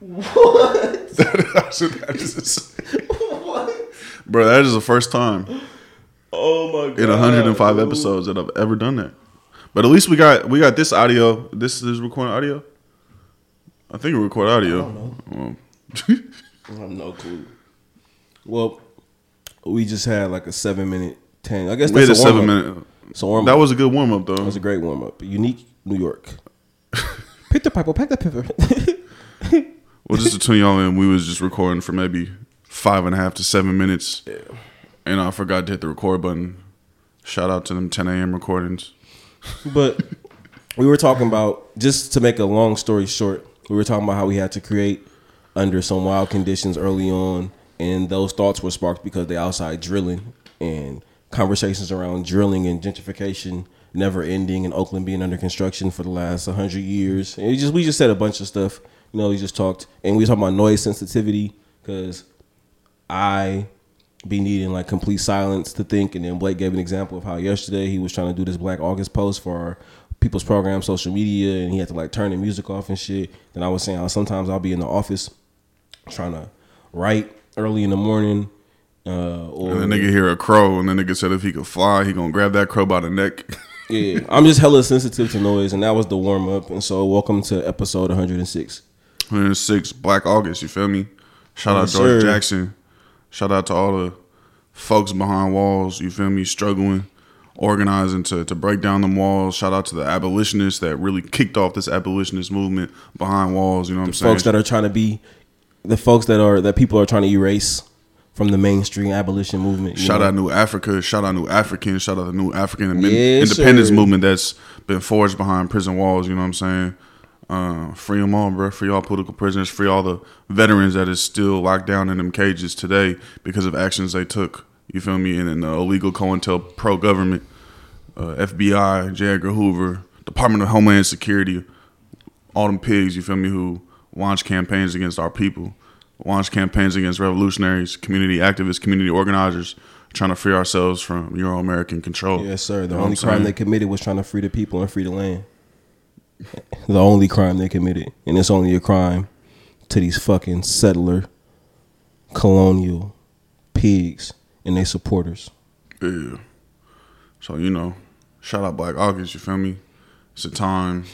What? that is, bro, that is the first time Oh my god. in 105 episodes that I've ever done that. But at least we got we got this audio. This is recording audio. I think we record audio. Well, I have no clue. Well, we just had like a seven minute ten. I guess we a that's seven minute. So warm That was a good warm up though. that was a great warm up. Unique New York. Pick the pipe, pack the pepper. Well, just to tune y'all in, we was just recording for maybe five and a half to seven minutes, and I forgot to hit the record button. Shout out to them 10 a.m. recordings. But we were talking about just to make a long story short, we were talking about how we had to create under some wild conditions early on, and those thoughts were sparked because they outside drilling and conversations around drilling and gentrification never ending, and Oakland being under construction for the last hundred years. And just we just said a bunch of stuff. You know, we just talked, and we were talking about noise sensitivity because I be needing like complete silence to think. And then Blake gave an example of how yesterday he was trying to do this Black August post for our people's program, social media, and he had to like turn the music off and shit. Then I was saying how sometimes I'll be in the office trying to write early in the morning. Uh, or And the nigga hear a crow, and the nigga said if he could fly, he gonna grab that crow by the neck. yeah, I'm just hella sensitive to noise, and that was the warm up. And so, welcome to episode 106. 106 Black August, you feel me? Shout out Yes, George sir. Jackson. Shout out to all the folks behind walls, you feel me, struggling, organizing to, to break down them walls. Shout out to the abolitionists that really kicked off this abolitionist movement behind walls, you know what I'm saying? folks that are trying to be the folks that are that people are trying to erase from the mainstream abolition movement. Shout know? out New Africa. Shout out New Africans. Shout out the New African Yes, independence sir. movement that's been forged behind prison walls. You know what I'm saying? Uh, free them all, bro. Free all political prisoners. Free all the veterans that is still locked down in them cages today because of actions they took. You feel me? And in the illegal COINTELPRO government, uh, FBI, J. Edgar Hoover, Department of Homeland Security, all them pigs, you feel me, who launched campaigns against our people, launched campaigns against revolutionaries, community activists, community organizers, trying to free ourselves from Euro American control. Yes, sir. The You know only crime they committed was trying to free the people and free the land. The only crime they committed, and it's only a crime to these fucking settler, colonial pigs and their supporters. Yeah. So, you know, shout out Black August, you feel me? It's a time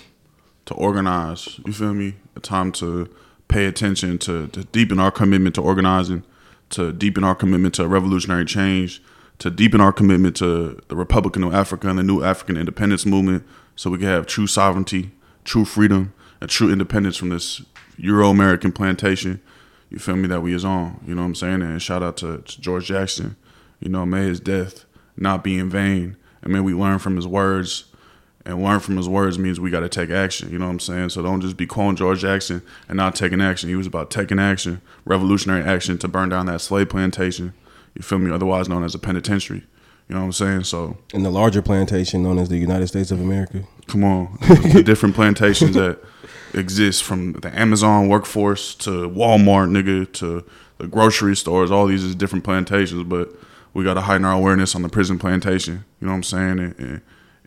to organize, you feel me? A time to pay attention, to, to deepen our commitment to organizing, to deepen our commitment to revolutionary change, to deepen our commitment to the Republican of Africa and the new African independence movement so we can have true sovereignty, true freedom, and true independence from this Euro American plantation. You feel me? That we is on. You know what I'm saying? And shout out to, to George Jackson. You know, may his death not be in vain. And may we learn from his words. And learn from his words means we got to take action. You know what I'm saying? So don't just be quoting George Jackson and not taking action. He was about taking action, revolutionary action to burn down that slave plantation. You feel me? Otherwise known as a penitentiary. You know what I'm saying? So In the larger plantation known as the United States of America. come on, the different plantations that exist from the Amazon workforce to Walmart, nigga, to the grocery stores. All these is different plantations, but we got to heighten our awareness on the prison plantation. You know what I'm saying? And, and,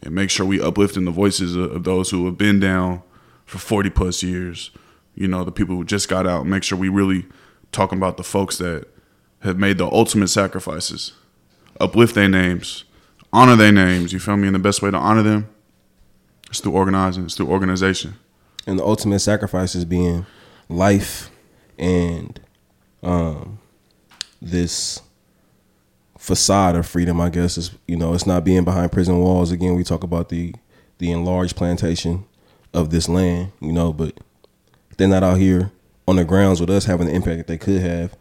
and make sure we uplifting the voices of, of those who have been down for 40 plus years. You know, the people who just got out. Make sure we really talking about the folks that have made the ultimate sacrifices. Uplift their names, honor their names. You feel me? And the best way to honor them it's through organizing. It's through organization. And the ultimate sacrifice is being life and um, this facade of freedom, I guess, is you know, it's not being behind prison walls. Again, we talk about the the enlarged plantation of this land, you know, but they're not out here on the grounds with us having the impact that they could have,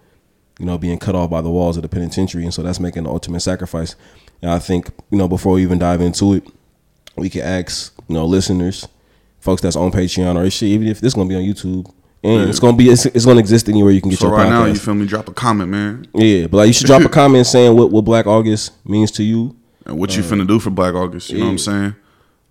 you know, being cut off by the walls of the penitentiary. And so that's making the ultimate sacrifice. And I think, you know, before we even dive into it, we can ask, you know, listeners, folks that's on Patreon or shit, even if this is gonna be on YouTube. And it's gonna be it's, it's gonna exist anywhere you can get So your right podcast. now, you feel me? Drop a comment, man. yeah, but like you should drop a comment saying what, what Black August means to you. And what you uh, finna do for Black August? You know what I'm saying?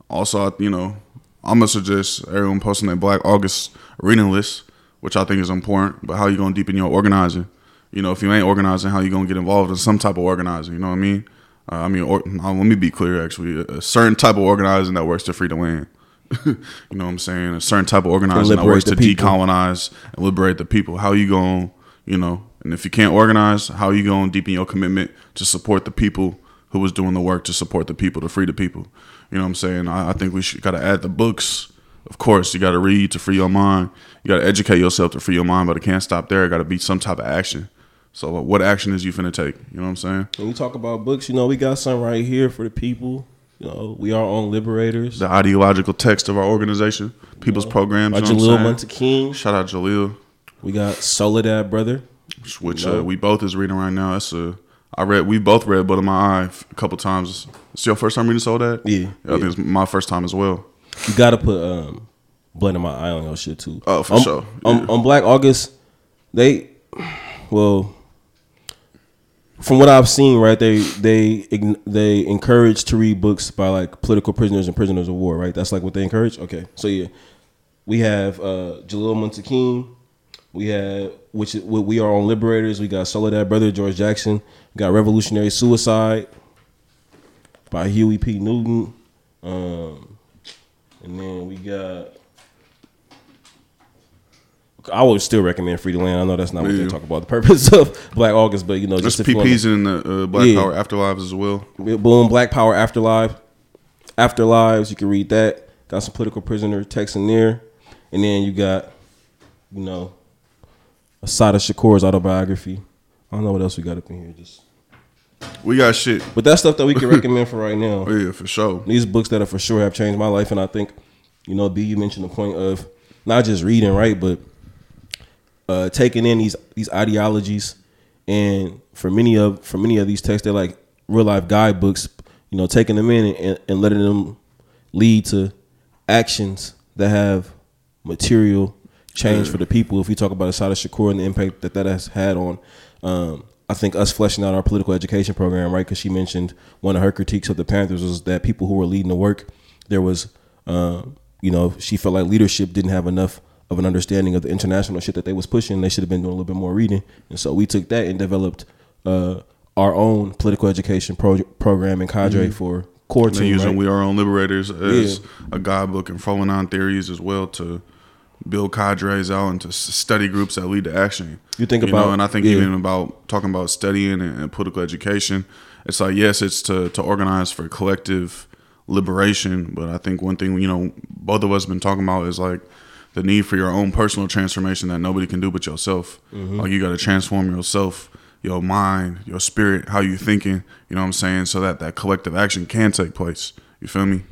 Also, you know, I'm gonna suggest everyone posting their Black August reading list, which I think is important. But how you gonna deepen your organizing? You know, if you ain't organizing, how you gonna get involved in some type of organizing? You know what I mean? Uh, I mean, or, uh, let me be clear. Actually, a certain type of organizing that works to free the land. you know what I'm saying, a certain type of organizing that works to people. decolonize and liberate the people. How you going, you know, and if you can't organize, how you going to deepen your commitment to support the people who was doing the work to support the people, to free the people. You know what I'm saying? I, I think we should got to add the books. Of course, you got to read to free your mind. You got to educate yourself to free your mind, but it can't stop there. It got to be some type of action. So, what action is you finna take? You know what I'm saying? When you talk about books, you know, we got some right here for the people. You know, we are on Liberators. The ideological text of our organization, people's programs. By You know Jalil Muntakim. Shout out Jalil, We got Soledad Brother. which uh, we both is reading right now. That's a I read. We both read "Blood in My Eye" a couple times. It's your first time reading Soledad? Yeah, I think it's my first time as well. You gotta put um blood in my eye on your shit too. Oh, for sure. On, Yeah. on Black August, they well from what I've seen, right, they they they encourage to read books by like political prisoners and prisoners of war, right? That's like what they encourage. Okay, so yeah, we have uh, Jalil Muntakim. We have which we are on Liberators. We got Soledad Brother George Jackson. We got Revolutionary Suicide by Huey P. Newton. Um, and then we got. I would still recommend Free the Land. I know that's not what they talk about the purpose of Black August, but you know, just if you wanna- PPs in the uh, Black Yeah. Power Afterlives as well. Boom, Black Power Afterlife. Afterlives, you can read that. Got some political prisoner text in there. And then you got, you know, Assata Shakur's autobiography. I don't know what else we got up in here. Just We got shit. But that's stuff that we can recommend for right now. Oh, yeah, for sure. These books that are for sure have changed my life. And I think, you know, B, you mentioned the point of not just reading, right, but uh, taking in these these ideologies. And for many of for many of these texts, they're like real life guidebooks. You know, taking them in and, and letting them lead to actions that have material change for the people. If we talk about Assata Shakur and the impact that that has had on, um, I think us fleshing out our political education program, right? Because she mentioned one of her critiques of the Panthers was that people who were leading the work, there was, um, you know, she felt like leadership didn't have enough of an understanding of the international shit that they was pushing. They should have been doing a little bit more reading, and so we took that and developed uh, our own political education pro- program and cadre for core team. using right? We Are Own Liberators as Yeah. a guidebook and following on theories as well to build cadres out into study groups that lead to action. You think know, about- and I think yeah. even about talking about studying and, and political education, it's like yes, it's to to organize for collective liberation, but I think one thing you know both of us been talking about is like the need for your own personal transformation that nobody can do but yourself. Mm-hmm. Like you got to transform yourself, your mind, your spirit, how you thinking. You know what I'm saying, so that that collective action can take place. You feel me?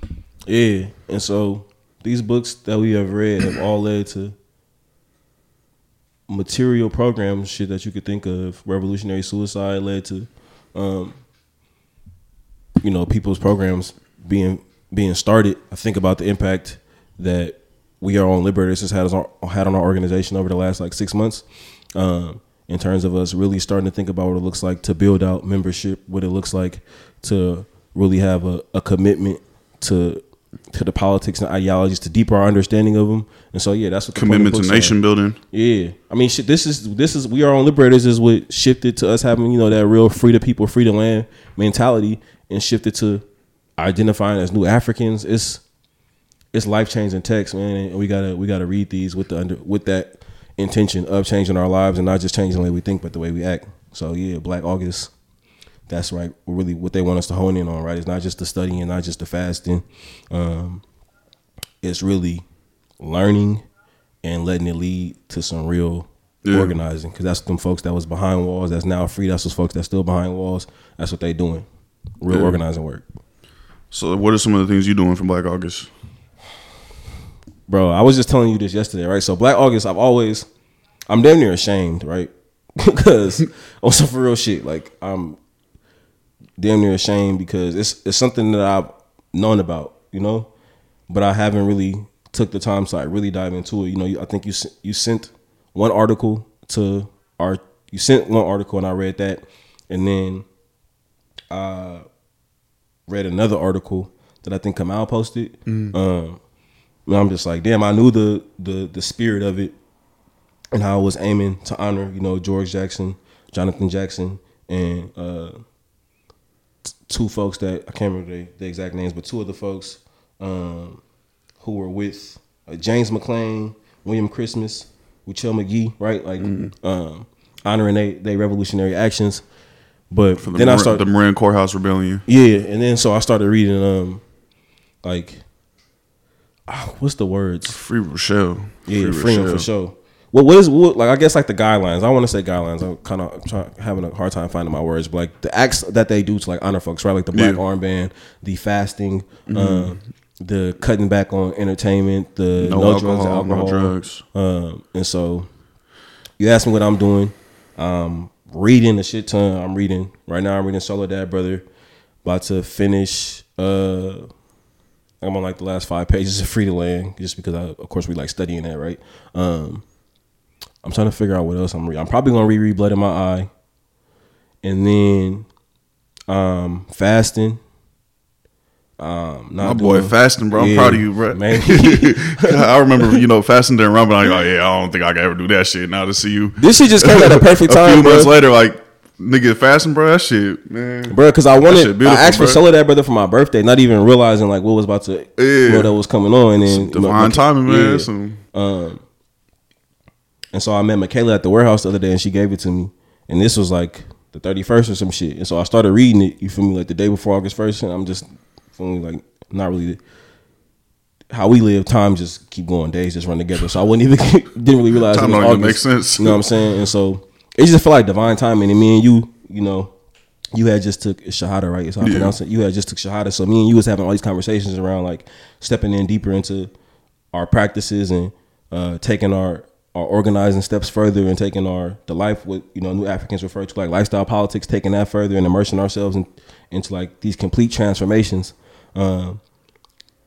Yeah, and so these books that we have read have all led to material programs, shit that you could think of. Revolutionary suicide led to, um, you know, people's programs being being started. I think about the impact that we are on Liberators has had, on- had on our organization over the last like six months. Um, in terms of us really starting to think about what it looks like to build out membership, what it looks like to really have a, a commitment to to the politics and ideologies, to deeper our understanding of them. And so, yeah, that's what Commitment to books are. nation building. Yeah, I mean, shit, this is this is we are on liberators is what shifted to us having you know that real free to people, free to land mentality, and shifted to identifying as new Africans. It's it's life changing text, man, and we gotta we gotta read these with the under with that intention of changing our lives and not just changing the way we think, but the way we act. So yeah, Black August. That's right. Really, what they want us to hone in on, right? It's not just the studying, not just the fasting. Um, it's really learning and letting it lead to some real Yeah. organizing. Because that's them folks that was behind walls that's now free. That's those folks that's still behind walls. That's what they doing. Real Yeah. organizing work. So, what are some of the things you doing from Black August? Bro, I was just telling you this yesterday, right? So Black August, I've always, I'm damn near ashamed, right? Because on some for real shit, like I'm damn near ashamed because it's it's something that I've known about, you know, but I haven't really took the time to like really dive into it. You know, you, I think you you sent one article to our you sent one article and I read that, and then I read another article that I think Kamal posted. Um, and I'm just like, damn, I knew the the the spirit of it and how I was aiming to honor, you know, George Jackson, Jonathan Jackson, and uh, two folks that I can't remember the, the exact names, but two of the folks um, who were with uh, James McClain, William Christmas, Ruchell Magee, right? Like Mm-hmm. um, honoring they they revolutionary actions. But The then I Mar- started the Marin Courthouse Rebellion. yeah, and then so I started reading um like ah, what's the words? Free Ruchell. Yeah, free for sure. Well, what is what, like? I guess like the guidelines. I want to say guidelines. I'm kind of trying having a hard time finding my words. But like the acts that they do to like honor folks, right? Like the black Yeah. Mm-hmm. armband, the fasting, um, the cutting back on entertainment, the No, no, alcohol, drugs, alcohol, no drugs. Um, and so you ask me what I'm doing. Um, reading a shit ton. I'm reading right now. I'm reading Soledad Brother. About to finish. Uh, I'm on like the last five pages of Free to Land, just because I, of course, we like studying that, right? Um, I'm trying to figure out what else I'm reading. I'm probably gonna reread Blood in My Eye, and then um, fasting. Um, My boy doing- fasting, bro. I'm Yeah, proud of you, bro. man. I remember, you know, fasting during Ramadan. Like, oh yeah, I don't think I can ever do that shit. Now to see you This shit just came at a perfect time. a few bro. months later, like nigga fasting, bro. That shit, man. bro. Because I wanted, I asked for bro. Solo that, Brother for my birthday, not even realizing like what was about to, you Yeah. know, that was coming on, and then you know, Divine timing, man. yeah. Some- Um, and so I met Michaela at the warehouse the other day, and she gave it to me, and this was like the thirty first or some shit, and so I started reading it. You feel me? Like the day before August first, and I'm just feeling like not really how we live. Time just keep going, days just run together. So I wouldn't even didn't really realize Time it was don't even August. make sense. You know what I'm saying? And so it just felt like divine timing. And me and you, you know. You had just took Shahada, right? How I Yeah. pronounce it. You had just took Shahada. So me and you was having all these conversations around like stepping in deeper into our practices and uh, taking our our organizing steps further and taking our the life what you know new Africans refer to like lifestyle politics, taking that further and immersing ourselves in, into like these complete transformations. Um,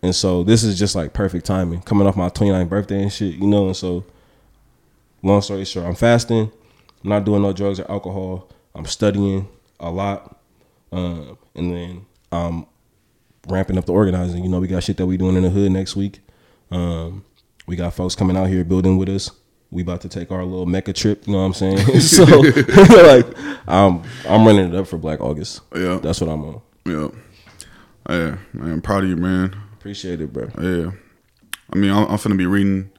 and so this is just like perfect timing, coming off my 29th birthday and shit, you know. And so, long story short, I'm fasting. I'm not doing no drugs or alcohol. I'm studying a lot, um, and then I'm ramping up the organizing. You know, we got shit that we doing in the hood next week. Um, we got folks coming out here building with us. We about to take our little Mecca trip. You know what I'm saying? so, like, I'm I'm running it up for Black August. Yeah. that's what I'm on. Yeah, yeah, man. Proud of you, man. Appreciate it, bro. Yeah, I mean, I'm, I'm finna be reading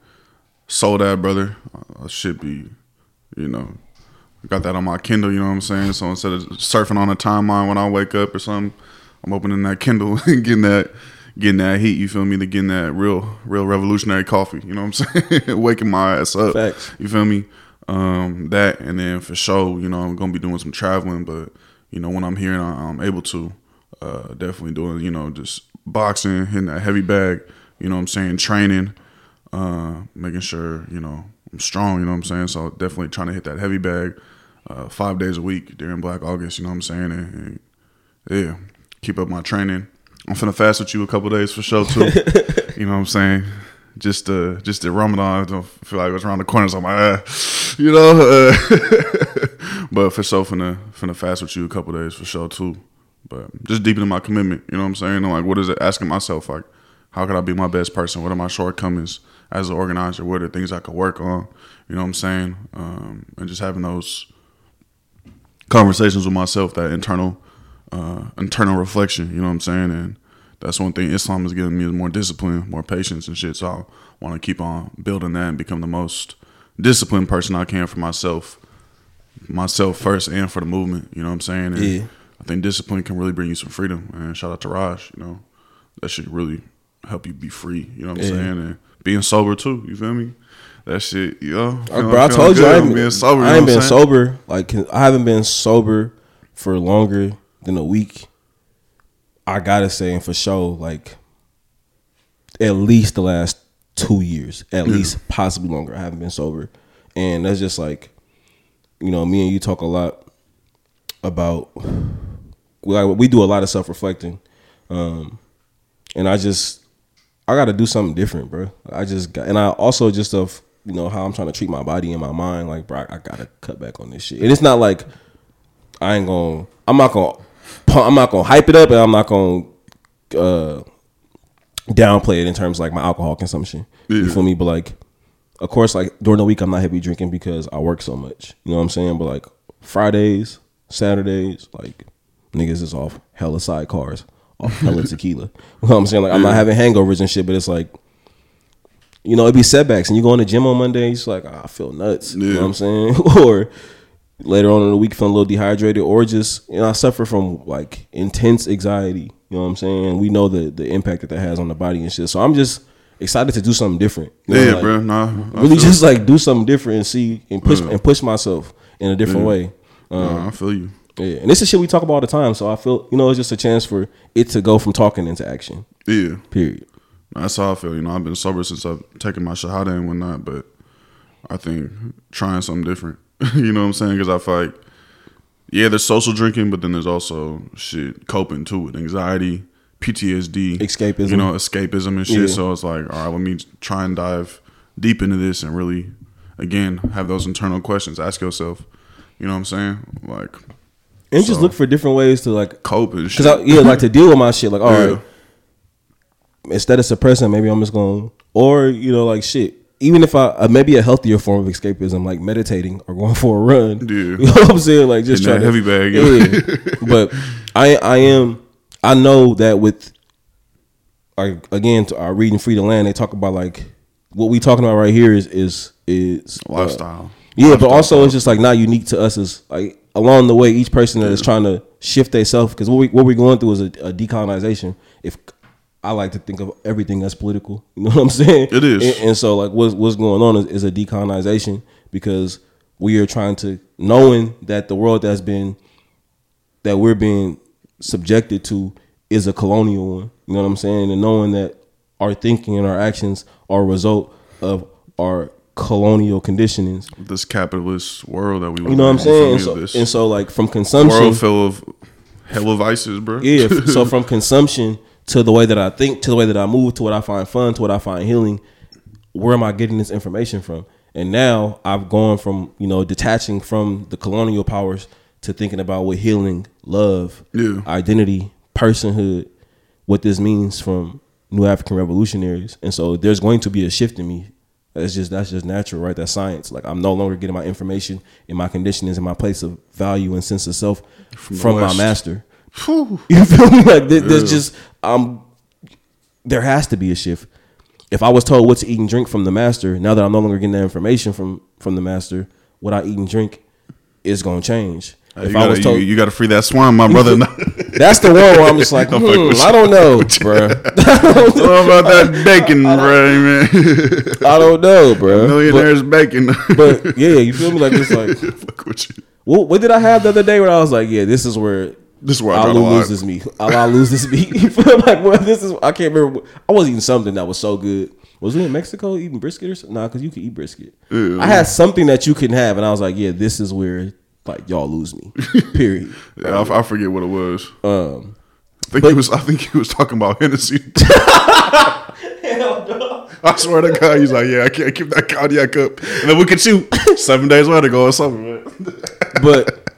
Soledad Brother. I should be, you know, got that on my Kindle. You know what I'm saying? So instead of surfing on a timeline when I wake up or something, I'm opening that Kindle and getting that, getting that heat. You feel me? To getting that real, real revolutionary coffee. You know what I'm saying? Waking my ass up. Facts. You feel me? Um, that and then for sure, you know, I'm gonna be doing some traveling, but you know, when I'm here and I- I'm able to, uh, definitely doing, you know, just boxing, hitting that heavy bag. You know what I'm saying? Training, uh, making sure you know I'm strong. You know what I'm saying? So definitely trying to hit that heavy bag, uh, five days a week during Black August. You know what I'm saying? And, and yeah, keep up my training. I'm finna fast with you a couple days for sure too. you know what I'm saying? Just uh, just the Ramadan. I don't feel like it's around the corner, so I'm like, ah, you know. Uh, but for sure, finna finna fast with you a couple days for sure too. But just deepening my commitment. You know what I'm saying? And like, what is it? Asking myself like, how could I be my best person? What are my shortcomings as an organizer? What are things I could work on? You know what I'm saying? Um, and just having those conversations with myself, that internal uh, internal reflection. You know what I'm saying? And that's one thing Islam has given me is more discipline, more patience and shit. So I want to keep on building that and become the most disciplined person I can for myself, myself first, and for the movement. You know what I'm saying? And Yeah. I think discipline can really bring you some freedom. And shout out to Raj. You know, that should really help you be free. You know what I'm Yeah. saying? And being sober too. You feel me? That shit, yo. Uh, bro, I told you I ain't, being sober. I ain't been saying? sober. Like I haven't been sober for longer than a week. I gotta say, and for sure, like at least the last two years, at least possibly longer. I haven't been sober, and that's just like, you know, me and you talk a lot about. we Like we do a lot of self reflecting, um, and I just I got to do something different, bro. I just got, and I also just of you know how I'm trying to treat my body and my mind. Like, bro, I, I gotta cut back on this shit. And it's not like I ain't gonna. I'm not gonna. I'm not gonna hype it up, and I'm not gonna uh, downplay it in terms of like my alcohol consumption. You feel me? But like, of course, like during the week, I'm not heavy drinking because I work so much. You know what I'm saying? But like Fridays, Saturdays, like niggas is off hella sidecars, off hella tequila. You know what I'm saying? Like I'm not having hangovers and shit, but it's like you know, it'd be setbacks, and you go in the gym on Monday, it's like "Ah, I feel nuts. You know what I'm saying? or later on in the week, feeling a little dehydrated, or just you know, I suffer from like intense anxiety. You know what I'm saying? We know the the impact that that has on the body and shit. So I'm just excited to do something different. You know, Yeah, like, bro. Nah, I Really, just like do something different and see and push Yeah. and push myself in a different way. it. Um, Nah, I feel you. yeah, and this is shit we talk about all the time. So I feel you know it's just a chance for it to go from talking into action. Yeah. Period. That's how I feel. You know, I've been sober since I've taken my shahada and whatnot, but I think trying something different. you know what I'm saying? Because I feel like, yeah, there's social drinking, but then there's also shit coping too with anxiety, PTSD, Escapism. You know, escapism and shit. Yeah. So it's like, all right, let me try and dive deep into this and really, again, have those internal questions. Ask yourself, you know what I'm saying? Like, And just look for different ways to like cope and shit. Cause I, yeah, like to deal with my shit. Like, all right, Yeah. Instead of suppressing, maybe I'm just going, or you know, like shit. Even if I uh, maybe a healthier form of escapism, like meditating or going for a run. Yeah. You know what I'm saying? Like just trying try that to heavy bag, Yeah. but I I am I know that with like again to our reading free to land, they talk about like what we talking about right here is is is uh, lifestyle. yeah, but also it's just like not unique to us. Is like along the way, each person that is trying to shift themselves because what we what we're going through is a, a decolonization. If I like to think of everything as political, you know what I'm saying? It is. and, and so like what's what's going on is, is a decolonization because we are trying to knowing that the world that's been that we're being subjected to is a colonial one. You know what I'm saying? And knowing that our thinking and our actions are a result of our colonial conditionings. This capitalist world that we live in. You know what I'm saying? And so, and so like from consumption, world full of hella vices, bro. yeah. so from consumption to the way that I think, to the way that I move, to what I find fun, to what I find healing, where am I getting this information from? And now I've gone from you know detaching from the colonial powers to thinking about what healing, love, Yeah. identity, personhood, what this means from New African revolutionaries. And so there's going to be a shift in me. That's just that's just natural, right? That's science. Like I'm no longer getting my information and my conditionings and my place of value and sense of self from, the my master. Phew. You feel me? Like there, there's just um, there has to be a shift. If I was told what to eat and drink from the master, now that I'm no longer getting that information from from the master, what I eat and drink is gonna change. You if I gotta, was told, you, you gotta free that swine, my brother. that's the one where I'm just like, I'm hmm, fucking with I don't know, bro. what about that bacon, bro, man? I don't know, bro. Millionaire's bacon. But, but yeah, you feel me? Like it's like, Fuck with you. what, what did I have the other day where I was like, yeah, this is where This is where I I draw the line. lose this meat. I lose this meat. Like, well, this is I can't remember. I was eating something that was so good. Was we in Mexico eating brisket or something? Nah, because you can eat brisket. Yeah. I had something that you can have, and I was like, yeah, this is where like y'all lose me. Period. Yeah, I, I forget what it was. Um, I think he was. I think he was talking about Hennessy. I swear to God, he's like, yeah, I can't keep that cognac up. And then we could shoot seven days later, go or something. Man. but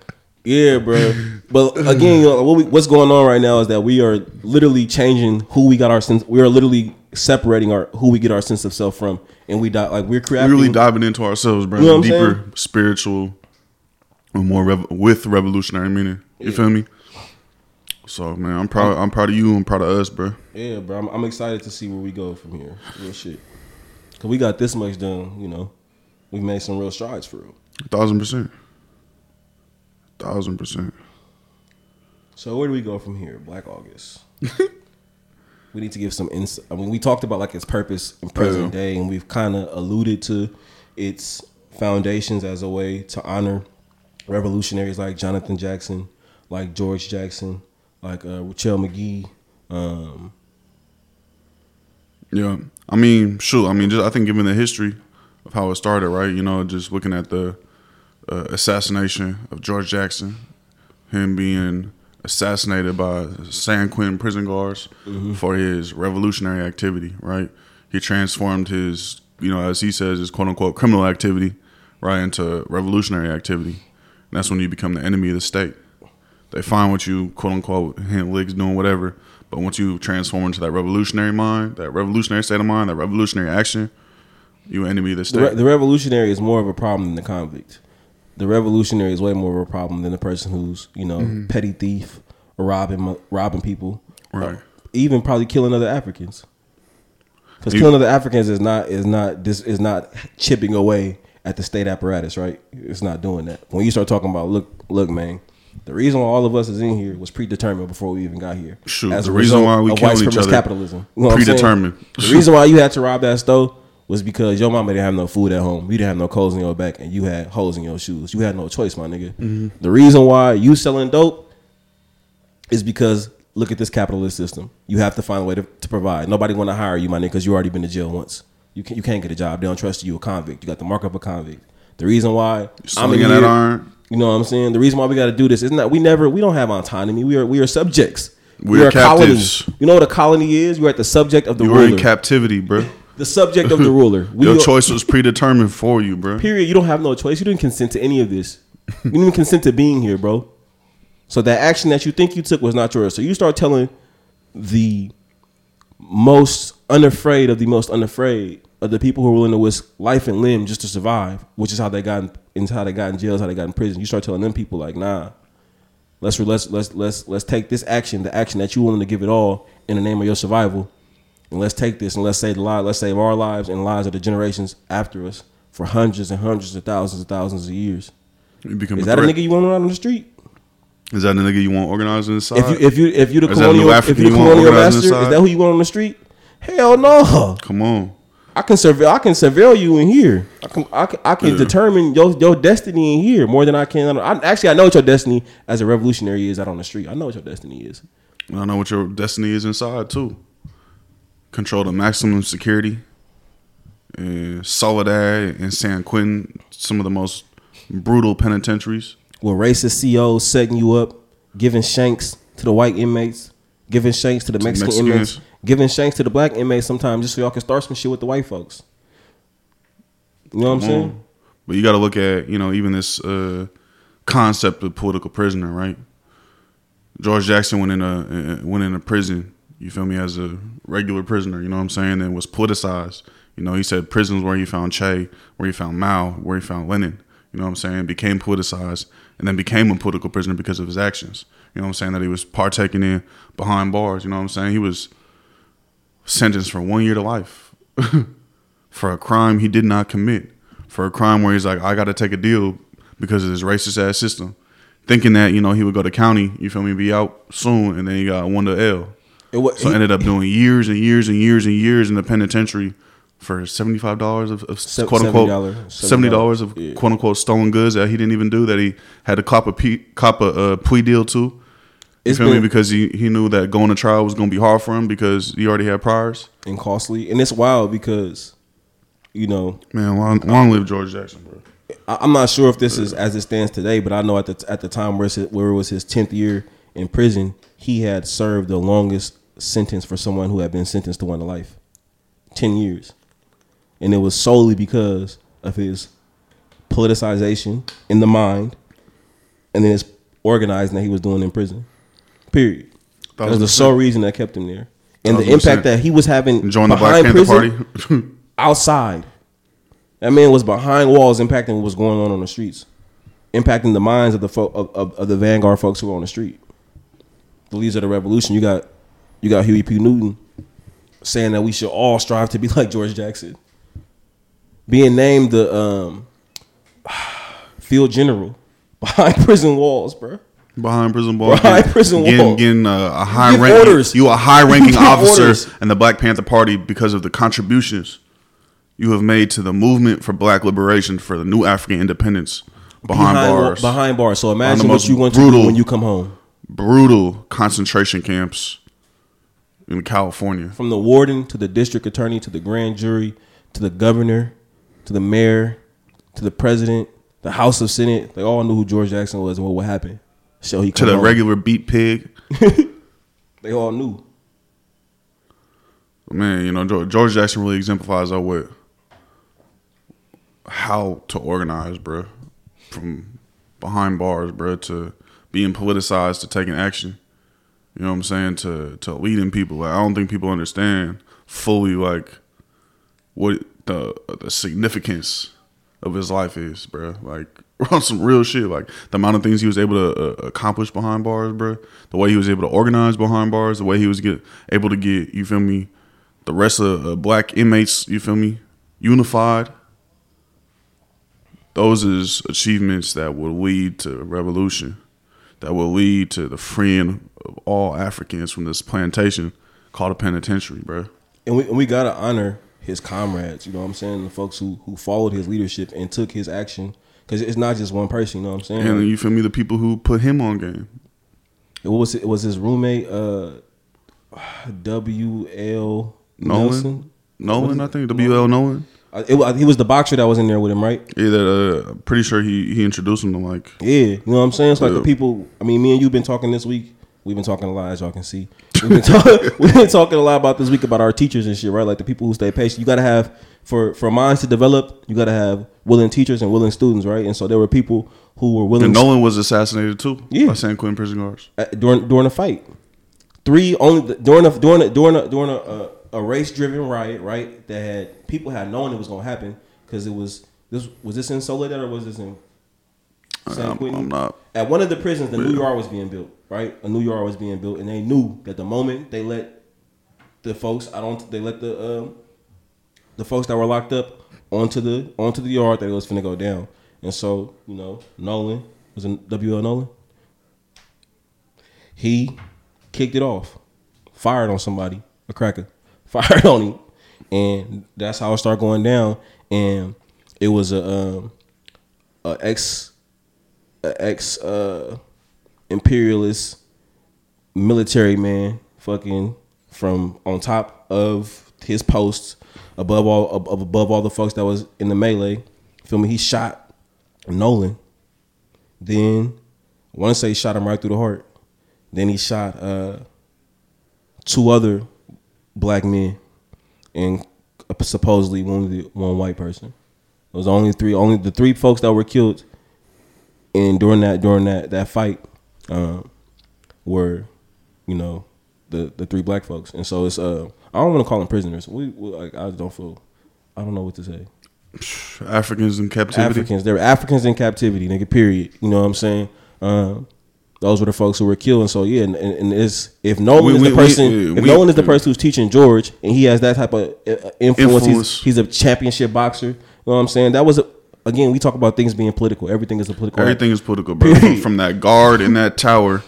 yeah, bro. But again, you know, what we, what's going on right now is that we are literally changing who we got our sense. We are literally separating our who we get our sense of self from, and we die like we're We creating. really diving into ourselves, bro. You know Deeper, saying? spiritual, and more rev- with revolutionary meaning. You feel me? So man, I'm proud. I'm proud of you. I'm proud of us, bro. Yeah, bro. I'm, I'm excited to see where we go from here. Real shit. Cause we got this much done. You know, we made some real strides for real. thousand percent. Thousand percent. So where do we go from here? Black August. we need to give some insight. I mean, we talked about like its purpose in present Yeah. day, and we've kind of alluded to its foundations as a way to honor revolutionaries like Jonathan Jackson, like George Jackson, like uh, Ruchell Magee. Um, Yeah, I mean, sure. I mean, just I think given the history of how it started, right? You know, just looking at the uh, assassination of George Jackson, him being assassinated by San Quentin prison guards mm-hmm. for his revolutionary activity, right? He transformed his, you know, as he says, his quote unquote criminal activity, right, into revolutionary activity. And that's when you become the enemy of the state. They find what you quote unquote hint legs doing whatever, but once you transform into that revolutionary mind, that revolutionary state of mind, that revolutionary action, you enemy of the the, state. re- the revolutionary is more of a problem than the convict. The revolutionary is way more of a problem than the person who's you know mm-hmm. petty thief or robbing robbing people, Right. Or even probably killing other Africans. Because killing other Africans is not is not this is not chipping away at the state apparatus, right? It's not doing that. When you start talking about look, look, man, the reason why all of us is in here was predetermined before we even got here. Shoot, As the reason why we white each other, capitalism, you know what I'm saying? predetermined. The reason why you had to rob that store was because your mama didn't have no food at home. You didn't have no clothes in your back, and you had holes in your shoes. You had no choice, my nigga. Mm-hmm. The reason why you selling dope is because look at this capitalist system. You have to find a way to, to provide. Nobody want to hire you, my nigga, because you already been to jail once. You can't you can't get a job. They don't trust you. You a convict. You got the mark of a convict. The reason why I'm in that iron. you know what I'm saying? The reason why we got to do this isn't that we never we don't have autonomy. We are we are subjects. We are captives. colonies. You know what a colony is? You're at the subject of the You were ruler. in captivity, bro. The subject of the ruler. We Your choice was predetermined for you, bro. Period. You don't have no choice. You didn't consent to any of this. You didn't even consent to being here, bro. So that action that you think you took was not yours. So you start telling the most unafraid of the most unafraid of the people who are willing to risk life and limb just to survive, which is how they got in, how they got in jail, how they got in prison. You start telling them people like, nah, let's let's let's let's let's take this action, the action that you willing to give it all in the name of your survival, and let's take this and let's save the lives, let's save our lives and lives of the generations after us for hundreds and hundreds of thousands and thousands of years. You become Is a that a nigga you want around on the street? Is that the nigga you want organizing inside? If you if you if you the a colonial if you the colonial master, is that who you want on the street? Hell no. Come on. I can surveil. I can surveil you in here. I can. I can, I can Yeah. determine your your destiny in here more than I can. I, actually, I know what your destiny as a revolutionary is out on the street. I know what your destiny is. I know what your destiny is inside too. Control the maximum security. And Soledad and San Quentin, some of the most brutal penitentiaries. With racist CEOs setting you up, giving shanks to the white inmates, giving shanks to the Mexican Mexicans. inmates, giving shanks to the black inmates sometimes just so y'all can start some shit with the white folks. You know what I'm saying? on. But you got to look at, you know, even this uh, concept of political prisoner, right? George Jackson went in a uh, went in a prison. You feel me? As a regular prisoner, you know what I'm saying? And was politicized. You know, he said prisons where he found Che, where he found Mao, where he found Lenin. You know what I'm saying? Became politicized and then became a political prisoner because of his actions. You know what I'm saying? That he was partaking in behind bars. You know what I'm saying? He was sentenced for one year to life for a crime he did not commit. For a crime where he's like, I got to take a deal because of this racist ass system. Thinking that, you know, he would go to county, you feel me, be out soon, and then he got one to L. It wa- So he- ended up doing years and years and years and years in the penitentiary for seventy five dollars of, of Se- quote unquote $70, seventy dollars of yeah. quote unquote stolen goods that he didn't even do that he had to cop a pe- cop a uh, plea deal to. You It's feel me? Because he, he knew that going to trial was going to be hard for him because he already had priors. and costly, and it's wild because, you know, Man, long, long live George Jackson, bro. I'm not sure if this is as it stands today, but I know at the at the time where it was his tenth year in prison, he had served the longest sentence for someone who had been sentenced to one to life, ten years, and it was solely because of his politicization in the mind, and then his organizing that he was doing in prison. Period. That was the sole reason that kept him there, and the impact that he was having Join the Black behind Panther prison, Party. outside. That man was behind walls, impacting what was going on on the streets, impacting the minds of the fo- of, of, of the vanguard folks who were on the street. The leaders of the revolution. You got you got Huey P. Newton saying that we should all strive to be like George Jackson. Being named the um, field general behind prison walls, bro. Behind prison walls, Behind prison walls. getting uh, a high rank. orders. You a high ranking officer orders. in the Black Panther Party because of the contributions you have made to the movement for Black liberation for the new African independence behind, wa- bars, Behind bars. So imagine what you want to do when you come home. brutal concentration camps in California. from the warden to the district attorney to the grand jury to the governor to the mayor to the president, the House of Senate, they all knew who George Jackson was and what would happen. So he To the home. regular beat pig, they all knew. man, you know George, Jackson really exemplifies that what how to organize, bro, from behind bars, bro, to being politicized to taking action. You know what I'm saying? To to leading people. Like, I don't think people understand fully like what the the significance of his life is, bro. Like on some real shit. Like the amount of things he was able to uh, accomplish behind bars, bro. The way he was able to organize behind bars. The way he was get able to get you feel me the rest of uh, black inmates, you feel me, unified. Those is achievements that will lead to revolution, that will lead to the freeing of all Africans from this plantation called a penitentiary, bro. And we and we gotta honor his comrades. You know what I'm saying? The folks who who followed his leadership and took his action. Because it's not just one person. You know what I'm saying? And you feel me, the people who put him on game. What was it? Was his roommate uh, W. L. Nolan? Nelson? Nolan, I think W. L. Nolan. Uh, it, he was the boxer that was in there with him, right? Yeah, that, uh, pretty sure he he introduced him to like Yeah, you know what I'm saying. It's like the people. I mean, me and you've been talking this week. We've been talking a lot, as y'all can see. We've been, talk, we've been talking a lot about this week about our teachers and shit, right? Like the people who stay patient. You got to have for for minds to develop. You got to have willing teachers and willing students, right? And so there were people who were willing and Nolan was assassinated too Yeah. by San Quentin prison guards. uh, during during a fight. Three only during a during a during a during a, a, a race driven riot, right? That had people had known it was gonna happen because it was this was this in Soledad or was this in San I'm, Quentin? I'm not. At one of the prisons, the new yard was being built, right? A new yard was being built, and they knew that the moment they let the folks, I don't, they let the um, the folks that were locked up onto the onto the yard that it was finna go down, and so you know Nolan was in WL Nolan. He kicked it off, fired on somebody, a cracker, fired on him, and that's how it started going down. And it was a um, a ex a ex uh, imperialist military man, fucking from on top of his post, above all ab- above all the folks that was in the melee. Feel me? He shot Nolan. Then to say he shot him right through the heart. Then he shot uh, two other black men, and supposedly wounded one white person. It was only three, only the three folks that were killed and during that during that that fight um, were you know the the three black folks. And so it's uh I don't want to call them prisoners. We, we like I don't feel I don't know what to say. Africans in captivity. Africans they were Africans in captivity nigga period. You know what I'm saying? Um, those were the folks who were killed and so yeah and, and, and it's if no We- is we- the we- person yeah, if no one is the person who's teaching George and he has that type of uh, influence, Influence. He's, he's a championship boxer you know what I'm saying that was a, again we talk about things being political everything is a political act. Everything is political, bro. From, from that guard in that tower,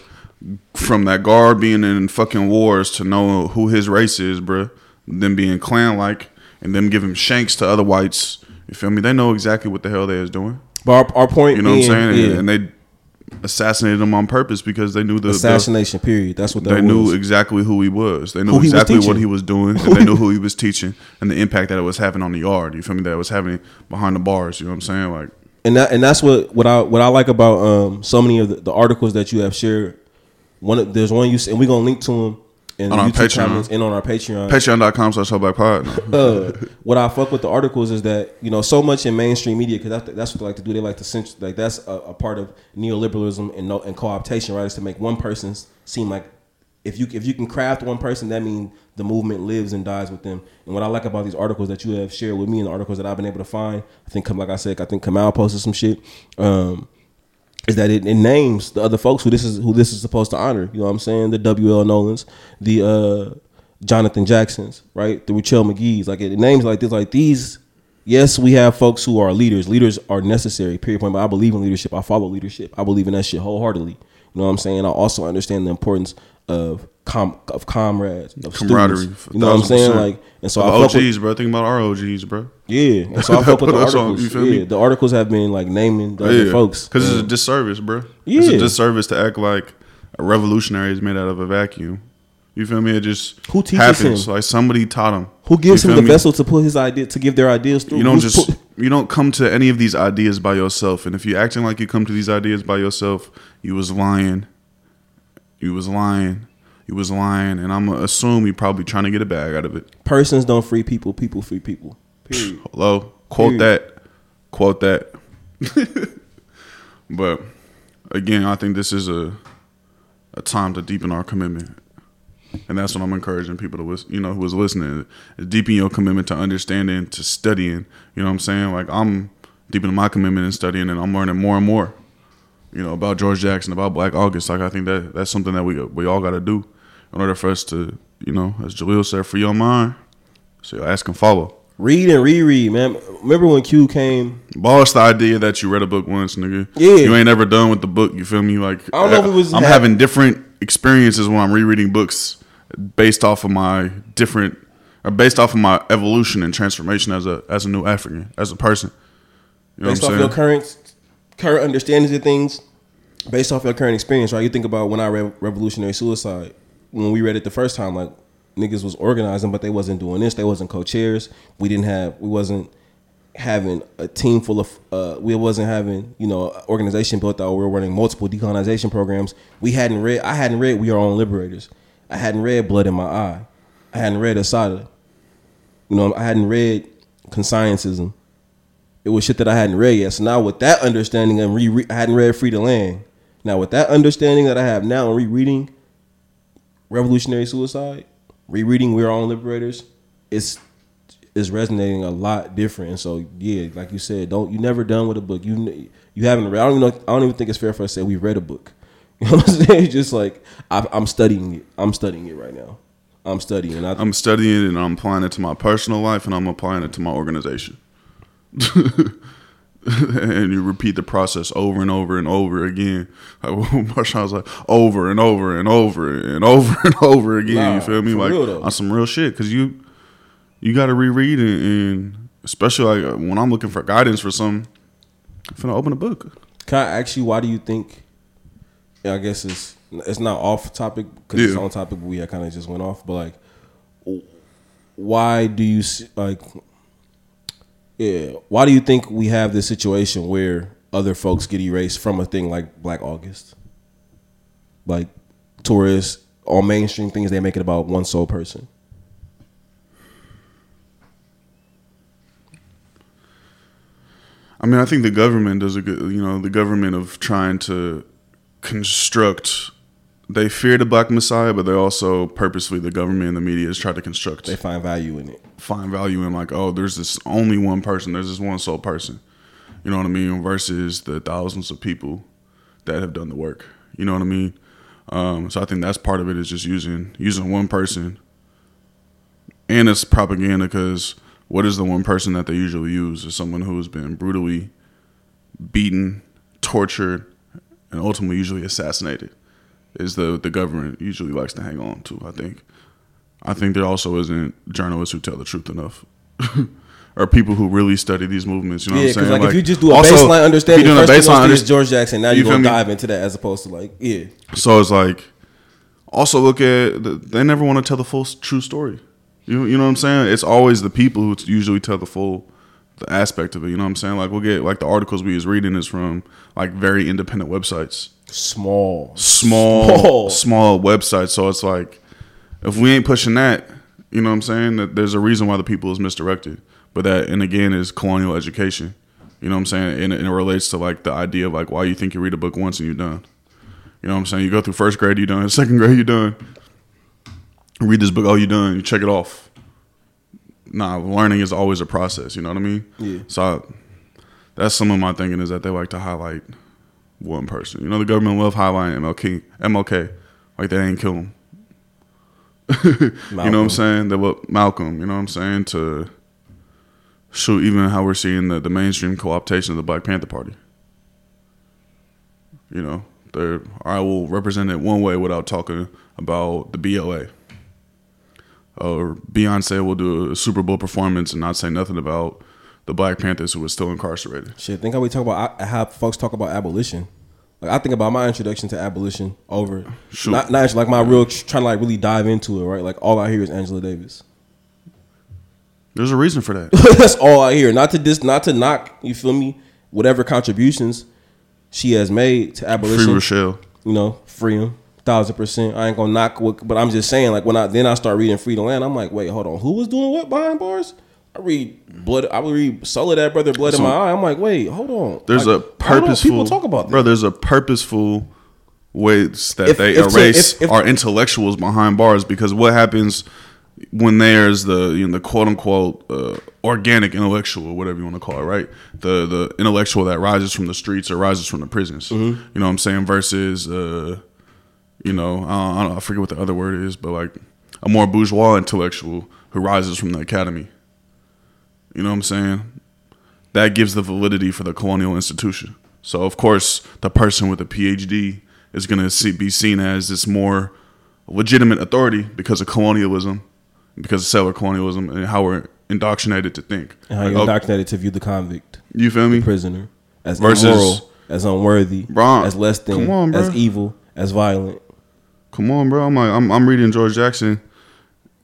from that guard being in fucking wars to know who his race is, bro. Them being Klan like and them giving shanks to other whites. You feel me? They know exactly what the hell they is doing. But our, our point, You know being, what I'm saying? yeah, And they assassinated him on purpose because they knew the, the assassination. period. That's what that they knew exactly who he was. They knew exactly what he was doing, and they knew who he was teaching, and the impact that it was having on the yard. You feel me? That it was having behind the bars. You know what I'm saying? Like, and that and that's what what I what I like about um so many of the, the articles that you have shared. One of, there's one you and we're gonna link to them in On the our YouTube Patreon. comments and on our Patreon. Patreon.com slash Black Pod. uh, what I fuck with the articles is that you know so much in mainstream media because that's, that's what they like to do. They like to censor, like that's a, a part of neoliberalism and no, and co-optation, right? Is to make one person seem like if you if you can craft one person, that means the movement lives and dies with them. And what I like about these articles that you have shared with me and the articles that I've been able to find, I think, like I said, I think Kamal posted some shit. Um, is that it, it names the other folks who this is who this is supposed to honor. You know what I'm saying? The W.L. Nolans, the uh, Jonathan Jacksons, right? The Ruchell Magee's. Like it, names like this, like these. Yes, we have folks who are leaders. Leaders are necessary. Period. Point. But I believe in leadership. I follow leadership. I believe in that shit wholeheartedly. You know what I'm saying? I also understand the importance of com of comrades, of Camaraderie. students. You know what I'm saying? Like, and so I Of fuck with- OGs, bro. Think about our OGs, bro. yeah, and so I fuck with the all, articles. you feel yeah, me? the articles have been like naming the other folks Because it's a disservice, bro. It's Yeah. a disservice to act like a revolutionary is made out of a vacuum. You feel me? It just Who teaches happens. him? Like somebody taught him. Who gives him the me? vessel to put his idea to give their ideas through? You don't Who's just put- you don't come to any of these ideas by yourself. And if you're acting like you come to these ideas by yourself, you was lying. You was lying. You was lying, and I'm gonna assume you probably trying to get a bag out of it. persons don't free people. People free people. Period. Hello, quote Period. that, quote that. but again, I think this is a a time to deepen our commitment, and that's what I'm encouraging people to lis- you know who is listening. is Deepen your commitment to understanding, to studying. You know what I'm saying? Like I'm deepening my commitment in studying, and I'm learning more and more. You know about George Jackson, about Black August. Like I think that that's something that we we all got to do in order for us to, you know, as Jalil said, free your mind, So ask and follow. Read and reread, man. Remember when Q came? Boss the idea that you read a book once, nigga. Yeah. You ain't ever done with the book. You feel me? Like I don't know if it was I'm ha- having different experiences when I'm rereading books based off of my different, or based off of my evolution and transformation as a as a new African, as a person. You know based what off I'm your saying? current current understandings of things, based off your current experience, right? You think about when I read Revolutionary Suicide, when we read it the first time, like niggas was organizing, but they wasn't doing this. They wasn't co-chairs. We didn't have. We wasn't having a team full of. Uh, we wasn't having you know organization built out. We were running multiple decolonization programs. We hadn't read. I hadn't read We Are All Liberators. I hadn't read Blood in My Eye. I hadn't read Assata. You know, I hadn't read Consciencism it was shit that I hadn't read yet. So now with that understanding and re, I hadn't read Free the Land. Now with that understanding that I have now and rereading Revolutionary Suicide, rereading We're All Liberators, it's is resonating a lot different. And so yeah, like you said, don't you never done with a book. You you haven't read. I don't even know. I don't even think it's fair for us to say we've read a book. You know what I'm saying? It's just like I, I'm studying it. I'm studying it right now. I'm studying. I, I'm studying it and I'm applying it to my personal life and I'm applying it to my organization. and you repeat the process over and over and over again. Like Marshawn was like over and over and over and over and over again. Nah, you feel me? Like on some real shit because you you got to reread it and especially like when I'm looking for guidance for some. I'm finna open a book. Can I ask you why do you think? I guess it's it's not off topic because it's on topic. But we kind of just went off, but like, why do you like? Yeah, why do you think we have this situation where other folks get erased from a thing like Black August? Like tourists on mainstream things, they make it about one sole person. I mean, I think the government does a good, you know, the government of trying to construct. They fear the black messiah, but they also purposely, the government and the media has tried to construct, They find value in it. find value in like, oh, there's this only one person, there's this one sole person. You know what I mean? Versus the thousands of people that have done the work. You know what I mean? Um, so I think that's part of it is just using using one person, and it's propaganda because what is the one person that they usually use is someone who has been brutally beaten, tortured, and ultimately usually assassinated. Is the the government usually likes to hang on to? I think. I think there also isn't journalists who tell the truth enough. or people who really study these movements. You know Yeah, what I'm saying? like, if you just do a also, baseline understanding, you're doing first thing baseline is George Jackson. Now you you're feel gonna me? dive into that as opposed to like, yeah, So it's like, also look at the, they never want to tell the full true story. You you know what I'm saying? It's always the people who usually tell the full the aspect of it. You know what I'm saying? Like we'll get like the articles we was reading is from like very independent websites, small, small small website. So it's like if we ain't pushing that, you know what I'm saying? That there's a reason why the people is misdirected. But that and again is colonial education. You know what I'm saying? And, it- and it relates to like the idea of like why you think you read a book once and you're done. You know what I'm saying? You go through first grade, you done. Second grade, you done. You read this book, oh, you done. You check it off. Nah, learning is always a process. You know what I mean? Yeah. So I, that's some of my thinking is that they like to highlight one person. You know, the government love highlighting MLK. MLK, like they ain't kill him. You know what I'm saying? They look Malcolm. You know what I'm saying? To show even how we're seeing the, the mainstream co-optation of the Black Panther Party. You know, they're I will represent it one way without talking about the BLA. Or Beyonce will do a Super Bowl performance and not say nothing about the Black Panthers who were still incarcerated. Shit, think how we talk about how folks talk about abolition. Like I think about my introduction to abolition over Shoot. not, not actually like my real trying to like really dive into it. Right, like all I hear is Angela Davis. There's a reason for that. That's all I hear. Not to dis, not to knock. You feel me? Whatever contributions she has made to abolition. Free Ruchell. you know, free him, thousand percent. I ain't gonna knock what, but I'm just saying, like when I then I start reading Free the Land, I'm like, wait, hold on, who was doing what behind bars? I read blood. I would read Soledad Brother, Blood in my eye. I'm like, wait, hold on. There's Like, a know, purposeful People talk about bro. There's a purposeful ways that If- they if- erase if- if- our intellectuals behind bars because what happens when there's the you know the quote unquote uh, organic intellectual, whatever you want to call it, right? The the intellectual that rises from the streets or rises from the prisons. Mm-hmm. You know what I'm saying? Versus uh, you know I, don't, I forget what the other word is, but like a more bourgeois intellectual who rises from the academy. You know what I'm saying? That gives the validity for the colonial institution. So of course, the person with a PhD is going to be seen as this more legitimate authority because of colonialism, because of settler colonialism, and how we're indoctrinated to think. And how you're Like, oh, indoctrinated to view the convict, you feel me? prisoner, as Versus- immoral, as unworthy, Bro, as less than, on, as evil, as violent. Come on, bro. I'm like, I'm, I'm reading George Jackson.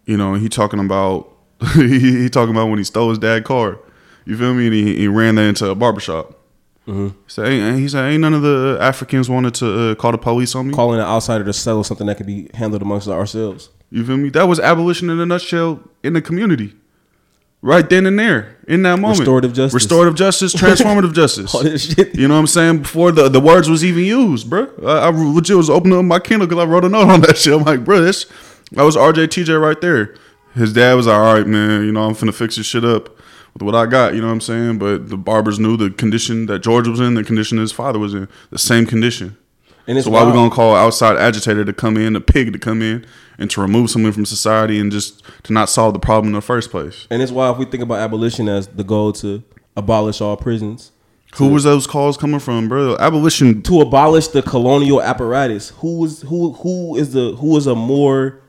You know, he talking about he, he talking about when he stole his dad car. You feel me? And he, he ran that into a barbershop. Mm-hmm. He said, ain't, he said, ain't none of the Africans wanted to uh, call the police on me. Calling an outsider to settle something that could be handled amongst ourselves. You feel me? That was abolition in a nutshell in the community. Right then and there, in that moment. Restorative justice. Restorative justice, transformative justice. All this shit. You know what I'm saying? Before the, the words was even used, bro. I, I legit was opening up my Kindle because I wrote a note on that shit. I'm like, bro, this that was RJ TJ right there. His dad was like, all right, man. You know, I'm finna fix this shit up with what I got. You know what I'm saying? But the barbers knew the condition that George was in, the condition his father was in, the same condition. And it's So why we gonna call an outside agitator to come in, a pig to come in, and to remove someone from society and just to not solve the problem in the first place? And it's why if we think about abolition as the goal to abolish all prisons, Who was those calls coming from, bro? Abolition. to abolish the colonial apparatus, who was who who is the who is a more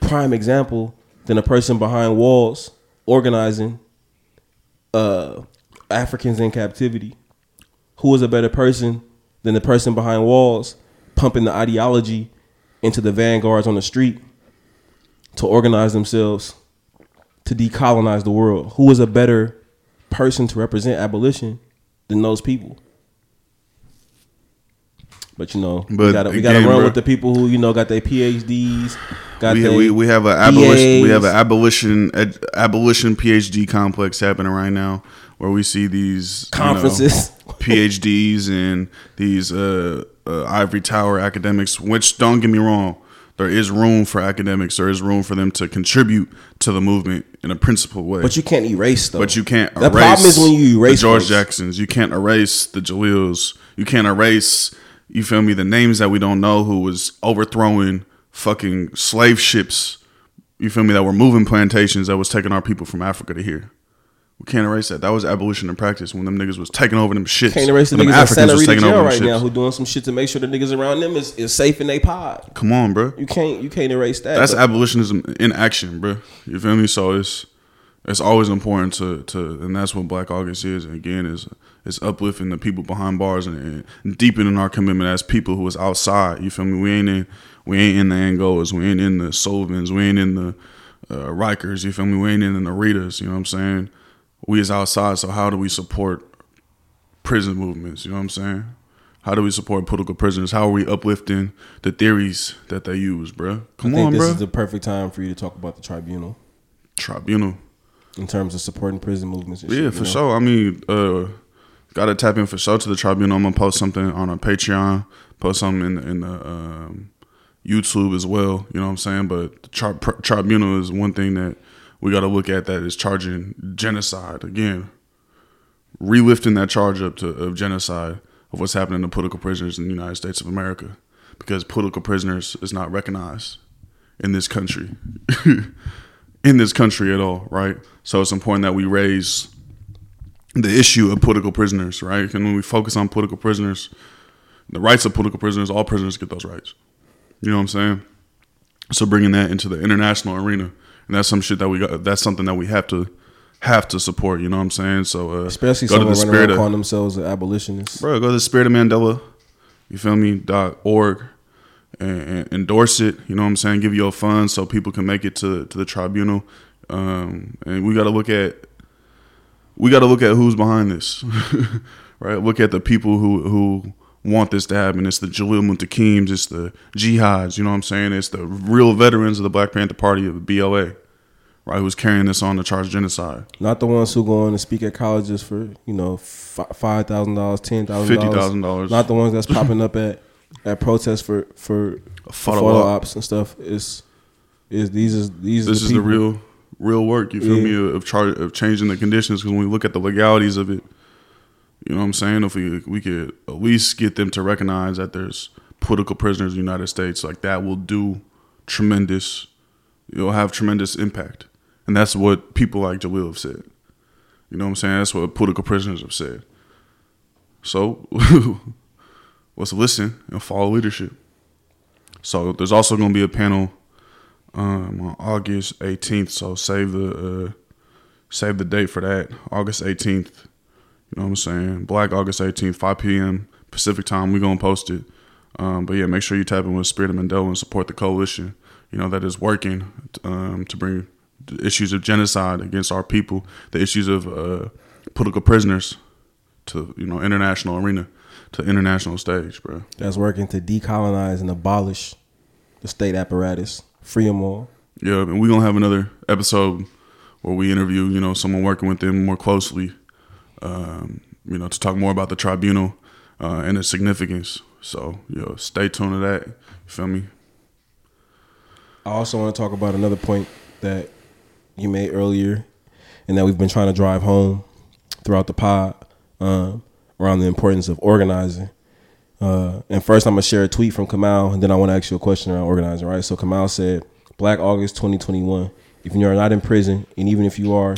prime example than a person behind walls organizing uh Africans in captivity? Who is a better person than the person behind walls pumping the ideology into the vanguards on the street to organize themselves to decolonize the world? Who is a better person to represent abolition than those people? But you know, we But gotta we gotta again, run bro- with the people who you know got their PhDs, got We, their we, we have an abolition we have an abolition abolition PhD complex happening right now where we see these you know, Conferences. PhDs and these uh, uh, ivory tower academics. Which don't get me wrong, there is room for academics. There is room for them to contribute to the movement in a principled way. But you can't erase though. But you can't The erase problem is when you erase the George. Jacksons. You can't erase the Jalils. You can't erase, you feel me, the names that we don't know who was overthrowing fucking slave ships, you feel me, that were moving plantations that was taking our people from Africa to here. We can't erase that. That was abolition in practice when them niggas was taking over them ships. Can't erase the niggas in Santa Rita taking jail right now who doing some shit to make sure the niggas around them is, is safe in their pod. Come on, bro. You can't you can't erase that. That's But abolitionism in action, bro. You feel me? So it's it's always important to to, and that's what Black August is. And again, is is uplifting the people behind bars and, and deepening our commitment as people who is outside. You feel me? We ain't in we ain't in the Angolas, we ain't in the Sullivans, we ain't in the uh, Rikers. You feel me? We ain't in the Ritas. You know what I'm saying? We is outside. So how do we support prison movements? You know what I'm saying? How do we support political prisoners? How are we uplifting the theories that they use, bro? I Come think on, this is the perfect time for you to talk about the tribunal Tribunal. in terms of supporting prison movements. And Yeah, shit, for know? sure. I mean, uh, gotta tap in for sure to the tribunal. I'm gonna post something on our Patreon, post something in the, in the um, YouTube as well. You know what I'm saying? But the tri- tribunal is one thing that we got to look at that is charging genocide again, relifting that charge up to of genocide of what's happening to political prisoners in the United States of America, because political prisoners is not recognized in this country. in this country at all, right? So it's important that we raise the issue of political prisoners, right? And when we focus on political prisoners, the rights of political prisoners, all prisoners get those rights. You know what I'm saying? So bringing that into the international arena, and that's some shit that we got. That's something that we have to have to support. You know what I'm saying? So uh, Especially go to the spirit of, calling themselves an abolitionist. bro. Go to the Spirit of Mandela. You feel me? Dot org. And, and endorse it. You know what I'm saying? Give your funds so people can make it to to the tribunal. Um, and we got to look at we got to look at who's behind this, right? Look at the people who who want this to happen. It's the Jalil Muntakims, it's the jihads. You know what I'm saying? It's the real veterans of the Black Panther Party of the BLA, right? Who's carrying this on to charge genocide. Not the ones who go on to speak at colleges for you know five thousand dollars, ten thousand dollars, $50,000. Not the ones that's popping up at at protests for for photo photo, ops and stuff. Is is these is these This are is the the real real work. You feel Yeah. me? Of char- of changing the conditions because when we look at the legalities of it, you know what I'm saying. If we we could at least get them to recognize that there's political prisoners in the United States, like that will do tremendous. You'll have tremendous impact, And that's what people like Jalil have said. You know what I'm saying? That's what political prisoners have said. So let's listen and follow leadership. So there's also going to be a panel um, on August 18th. So save the uh, save the date for that. August 18th. You know what I'm saying? Black August 18th, 5 p.m. Pacific time. We're gonna post it. Um, but yeah, make sure you tap in with Spirit of Mandela and support the coalition. You know that is working um, to bring the issues of genocide against our people, the issues of uh, political prisoners to you know international arena, to international stage, bro. That's working to decolonize and abolish the state apparatus, free them all. Yeah, and we're gonna have another episode where we interview, you know, someone working with them more closely, um, you know, to talk more about the tribunal uh, and its significance. So, you know, stay tuned to that. You feel me? I also want to talk about another point that you made earlier, and that we've been trying to drive home throughout the pod um, around the importance of organizing. Uh, and first, I'm gonna share a tweet from Kamal, and then I want to ask you a question around organizing. Right? So Kamal said, "Black August 2021. If you are not in prison, and even if you are,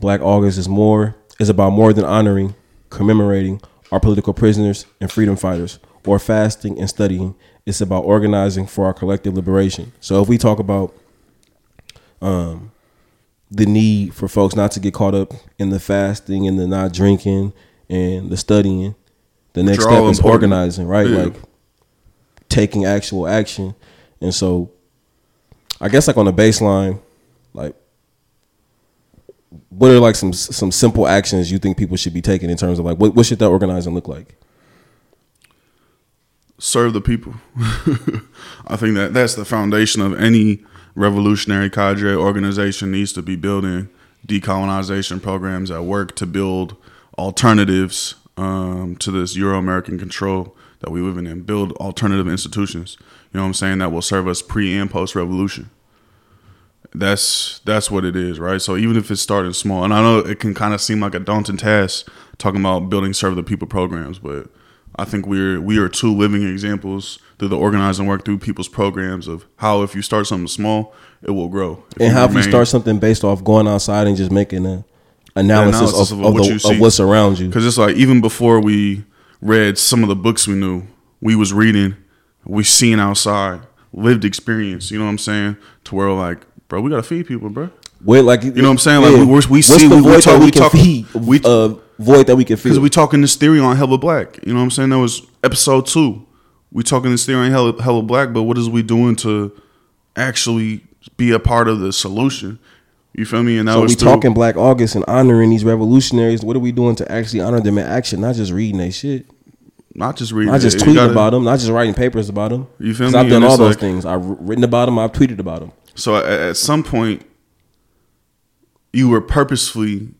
Black August is more is about more than honoring, commemorating our political prisoners and freedom fighters, or fasting and studying. It's about organizing for our collective liberation. So if we talk about um, the need for folks not to get caught up in the fasting and the not drinking and the studying, the next step is important. organizing, right? Yeah. Like taking actual action. And so I guess like on the baseline, like what are like some some simple actions you think people should be taking in terms of like what, what should that organizing look like? serve the people. I think that that's the foundation of any revolutionary cadre organization needs to be building decolonization programs that work to build alternatives um, to this Euro American control that we live in and build alternative institutions. You know what I'm saying? That will serve us pre and post revolution. That's that's what it is, right? So even if it's starting small, and I know it can kind of seem like a daunting task talking about building serve the people programs, but I think we're we are two living examples through the organizing work through people's programs of how if you start something small, it will grow. If and how if you start something based off going outside and just making a analysis, analysis of, of, of, what the, of, what's around you. Because it's like even before we read some of the books we knew, we was reading, we seen outside, lived experience. You know what I'm saying? To where like, bro, we gotta feed people, bro. Wait, like you know what I'm saying? Like we, we, we see, we, we talk, we talk, feed, we, uh, void that we can feel. Because we talking this theory on Hella Black. You know what I'm saying? That was episode two. We talking this theory on Hella, Hella Black, but what is we doing to actually be a part of the solution? You feel me? And that so we talking Black August and honoring these revolutionaries. What are we doing to actually honor them in action? Not just reading their shit. Not just reading. Not just tweeting gotta, about them. Not just writing papers about them. You feel me? I've done all those like, things. I've written about them. I've tweeted about them. So at, at some point, you were purposefully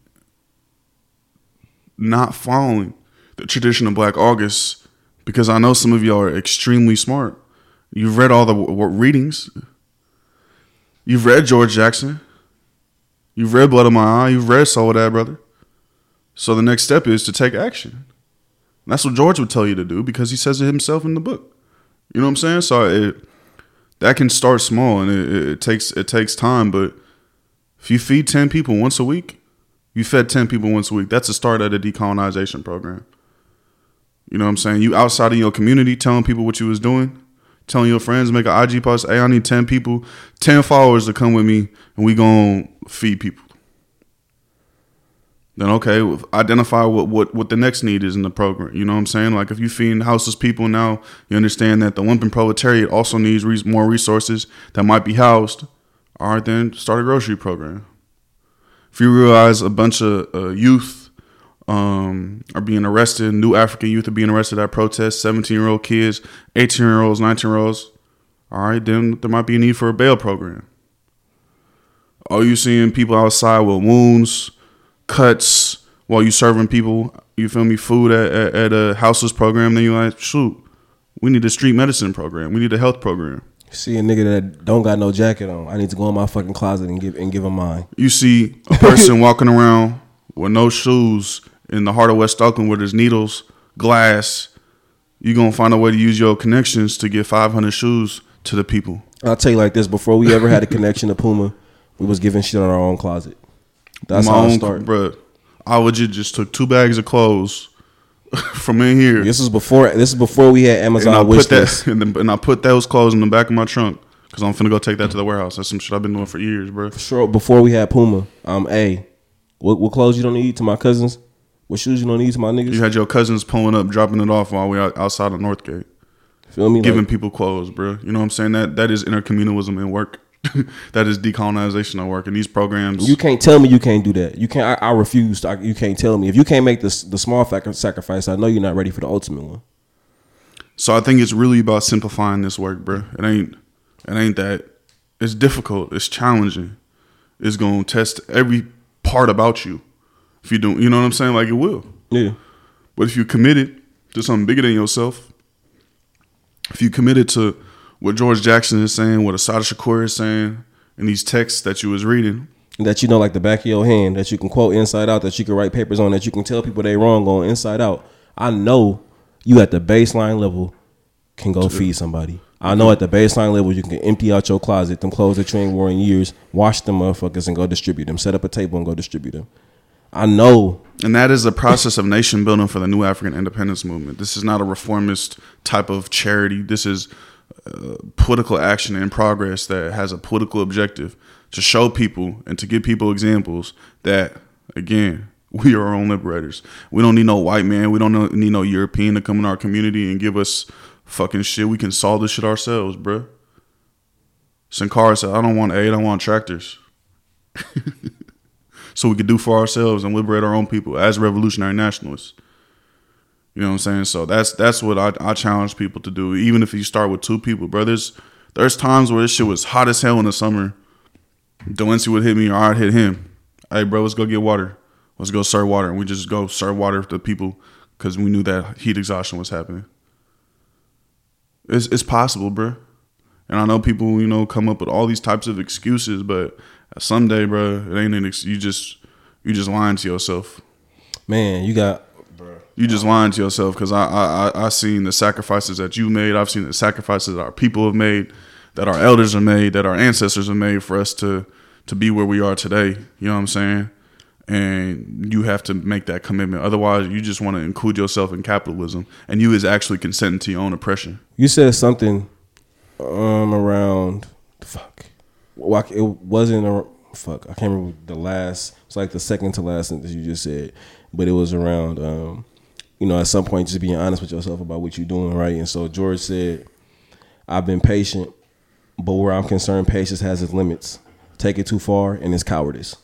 not following the tradition of Black August because I know some of y'all are extremely smart. You've read all the w- w- readings. You've read George Jackson. You've read Blood of My Eye. You've read Soledad, brother. So the next step is to take action. And that's what George would tell you to do because he says it himself in the book. You know what I'm saying? So it, that can start small and it, it takes it takes time. But if you feed ten people once a week, you fed 10 people once a week. That's the start of the decolonization program. You know what I'm saying? You outside of your community telling people what you was doing, telling your friends, make an IG post, hey, I need 10 people, 10 followers to come with me, and we gonna feed people. Then okay, identify what, what what the next need is in the program. You know what I'm saying? Like if you feed houseless people now, you understand that the lumpen proletariat also needs re- more resources that might be housed. All right, then start a grocery program if you realize a bunch of uh, youth um, are being arrested, new African youth are being arrested at protests, 17 year old kids, 18 year olds, 19 year olds, all right, then there might be a need for a bail program. Are you seeing people outside with wounds, cuts, while you serving people, you feel me, food at, at, at a houseless program? Then you're like, shoot, we need a street medicine program. We need a health program. See a nigga that don't got no jacket on. I need to go in my fucking closet and give and give him mine. You see a person walking around with no shoes in the heart of West Oakland where there's needles, glass. you're gonna find a way to use your connections to get 500 shoes to the people. I'll tell you like this: before we ever had a connection to Puma, We was giving shit on our own closet. That's My how own, started. bruh. I legit just took two bags of clothes from in here. This was before. This is before we had and I Amazon put wish that and, then, and I put those clothes in the back of my trunk because I'm finna go take that to the warehouse. That's some shit I've been doing for years, bro. Sure, before we had Puma. Um, a, what, what clothes you don't need to my cousins? What shoes you don't need to my niggas? You had your cousins pulling up, dropping it off while we out outside of Northgate, Feel me? giving Like, people clothes, bro. You know what I'm saying? That that is intercommunalism in work. that is decolonization at work. And these programs, you can't tell me you can't do that. You can't. I, I refuse. I, you can't tell me if you can't make this the small sacrifice. I know you're not ready for the ultimate one. So I think it's really about simplifying this work, bro. It ain't it ain't that it's difficult, it's challenging. It's gonna test every part about you. If you don't you know what I'm saying? Like it will. Yeah. But if you committed to something bigger than yourself, if you committed to what George Jackson is saying, what Assata Shakur is saying, and these texts that you was reading, that you know like the back of your hand that you can quote inside out that you can write papers on that you can tell people they wrong on inside out i know you at the baseline level can go feed somebody i know at the baseline level you can empty out your closet them clothes that you ain't worn in years wash them motherfuckers and go distribute them set up a table and go distribute them i know And that is the process of nation building for the new African independence movement. This is not a reformist type of charity. This is uh, political action in progress that has a political objective to show people and to give people examples that, again, we are our own liberators. We don't need no white man. We don't need no European to come in our community and give us fucking shit. We can solve this shit ourselves, bruh. Sankara said, I don't want aid, I want tractors so we could do for ourselves and liberate our own people as revolutionary nationalists. You know what I'm saying? So that's that's what I, I challenge people to do. Even if you start with two people, brothers. There's times where this shit was hot as hell in the summer. Delency would hit me or I'd hit him. Hey, bro, let's go get water. Let's go serve water, and we just go serve water to people because we knew that heat exhaustion was happening. It's it's possible, bro. And I know people, you know, come up with all these types of excuses, but someday, bro, it ain't an ex- you just you just lying to yourself. man you got You just lying to yourself because I, I I I seen the sacrifices that you made. I've seen the sacrifices that our people have made, that our elders have made, that our ancestors have made for us to to be where we are today. You know what I'm saying? And you have to make that commitment. Otherwise, you just want to include yourself in capitalism, and you is actually consenting to your own oppression. you said something um around the fuck. Well, it wasn't a fuck i can't remember the last it's like the second to last sentence you just said but it was around um you know at some point just being honest with yourself about what you're doing right? And so george said i've been patient but where i'm concerned patience has its limits. Take it too far and it's cowardice.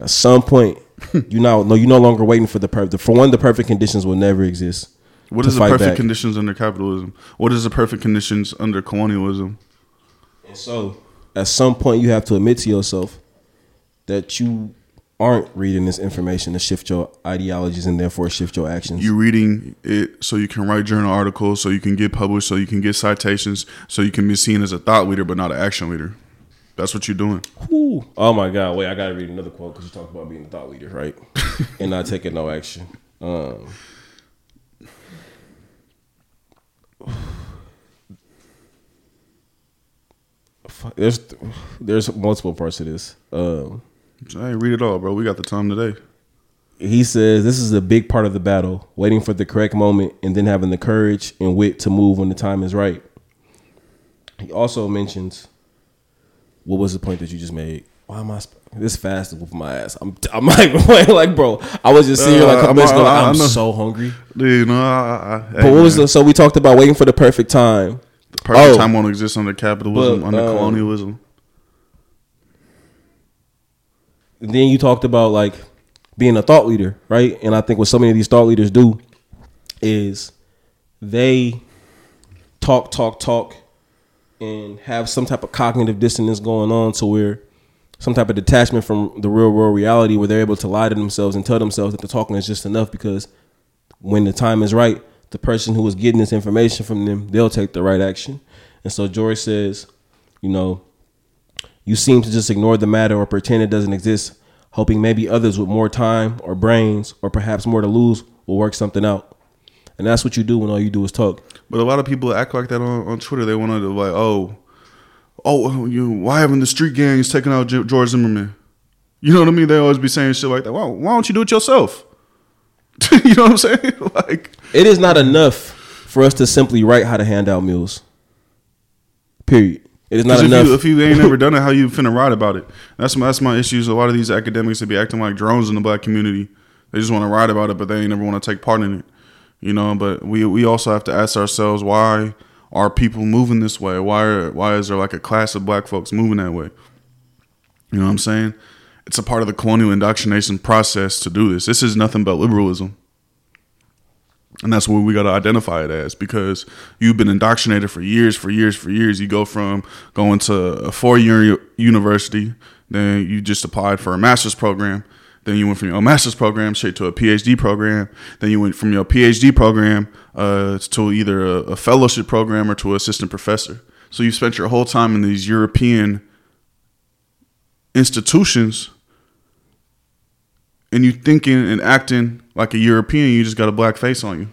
At some point you now no you're no longer waiting for the perfect for one the perfect conditions will never exist What to is the perfect back. conditions under capitalism? What is the perfect conditions under colonialism? And so, at some point, you have to admit to yourself that you aren't reading this information to shift your ideologies and therefore shift your actions. You're reading it so you can write journal articles, so you can get published, so you can get citations, so you can be seen as a thought leader but not an action leader. That's what you're doing. Whew. Oh my God! Wait, I gotta read another quote because you talked about being a thought leader, right? and not taking no action. Um, fuck, there's there's multiple parts to this. Um, Hey, read it all, bro. We got the time today. he says this is a big part of the battle waiting for the correct moment and then having the courage and wit to move when the time is right he also mentions what was the point that you just made why am i sp- this fast with my ass i'm, I'm like like bro i was just sitting here like a Uh, minutes ago, I- like, I i'm know. so hungry Dude, no, I, I, but what was the so we talked about waiting for the perfect time the perfect oh. time won't exist under capitalism, But, under um, colonialism? Then you talked about like being a thought leader, right? And I think what so many of these thought leaders do is they talk, talk, talk, and have some type of cognitive dissonance going on to where some type of detachment from the real world reality where they're able to lie to themselves and tell themselves that the talking is just enough because when the time is right, the person who is getting this information from them, they'll take the right action. And so George says, you know, you seem to just ignore the matter or pretend it doesn't exist, hoping maybe others with more time or brains or perhaps more to lose will work something out. And that's what you do when all you do is talk. But a lot of people act like that on, on Twitter. They want to like, oh, oh, you why haven't the street gangs taken out George Zimmerman? You know what I mean? They always be saying shit like that. Why, why don't you do it yourself? you know what I'm saying? like It is not enough for us to simply write how to hand out meals. Period. It is not if enough. you, if you ain't never done it, how you finna write about it? That's my that's my issues. A lot of these academics they be acting like drones in the black community. They just want to write about it, but they ain't never want to take part in it. You know, but we we also have to ask ourselves why are people moving this way? Why are, why is there like a class of black folks moving that way? You know what I'm saying? It's a part of the colonial indoctrination process to do this. This is nothing but liberalism. And that's what we got to identify it as because you've been indoctrinated for years, for years, for years. You go from going to a four year university, then you just applied for a master's program. Then you went from your master's program straight to a PhD program. Then you went from your PhD program uh, to either a, a fellowship program or to assistant professor. So you spent your whole time in these European institutions and you thinking and acting like a European, you just got a black face on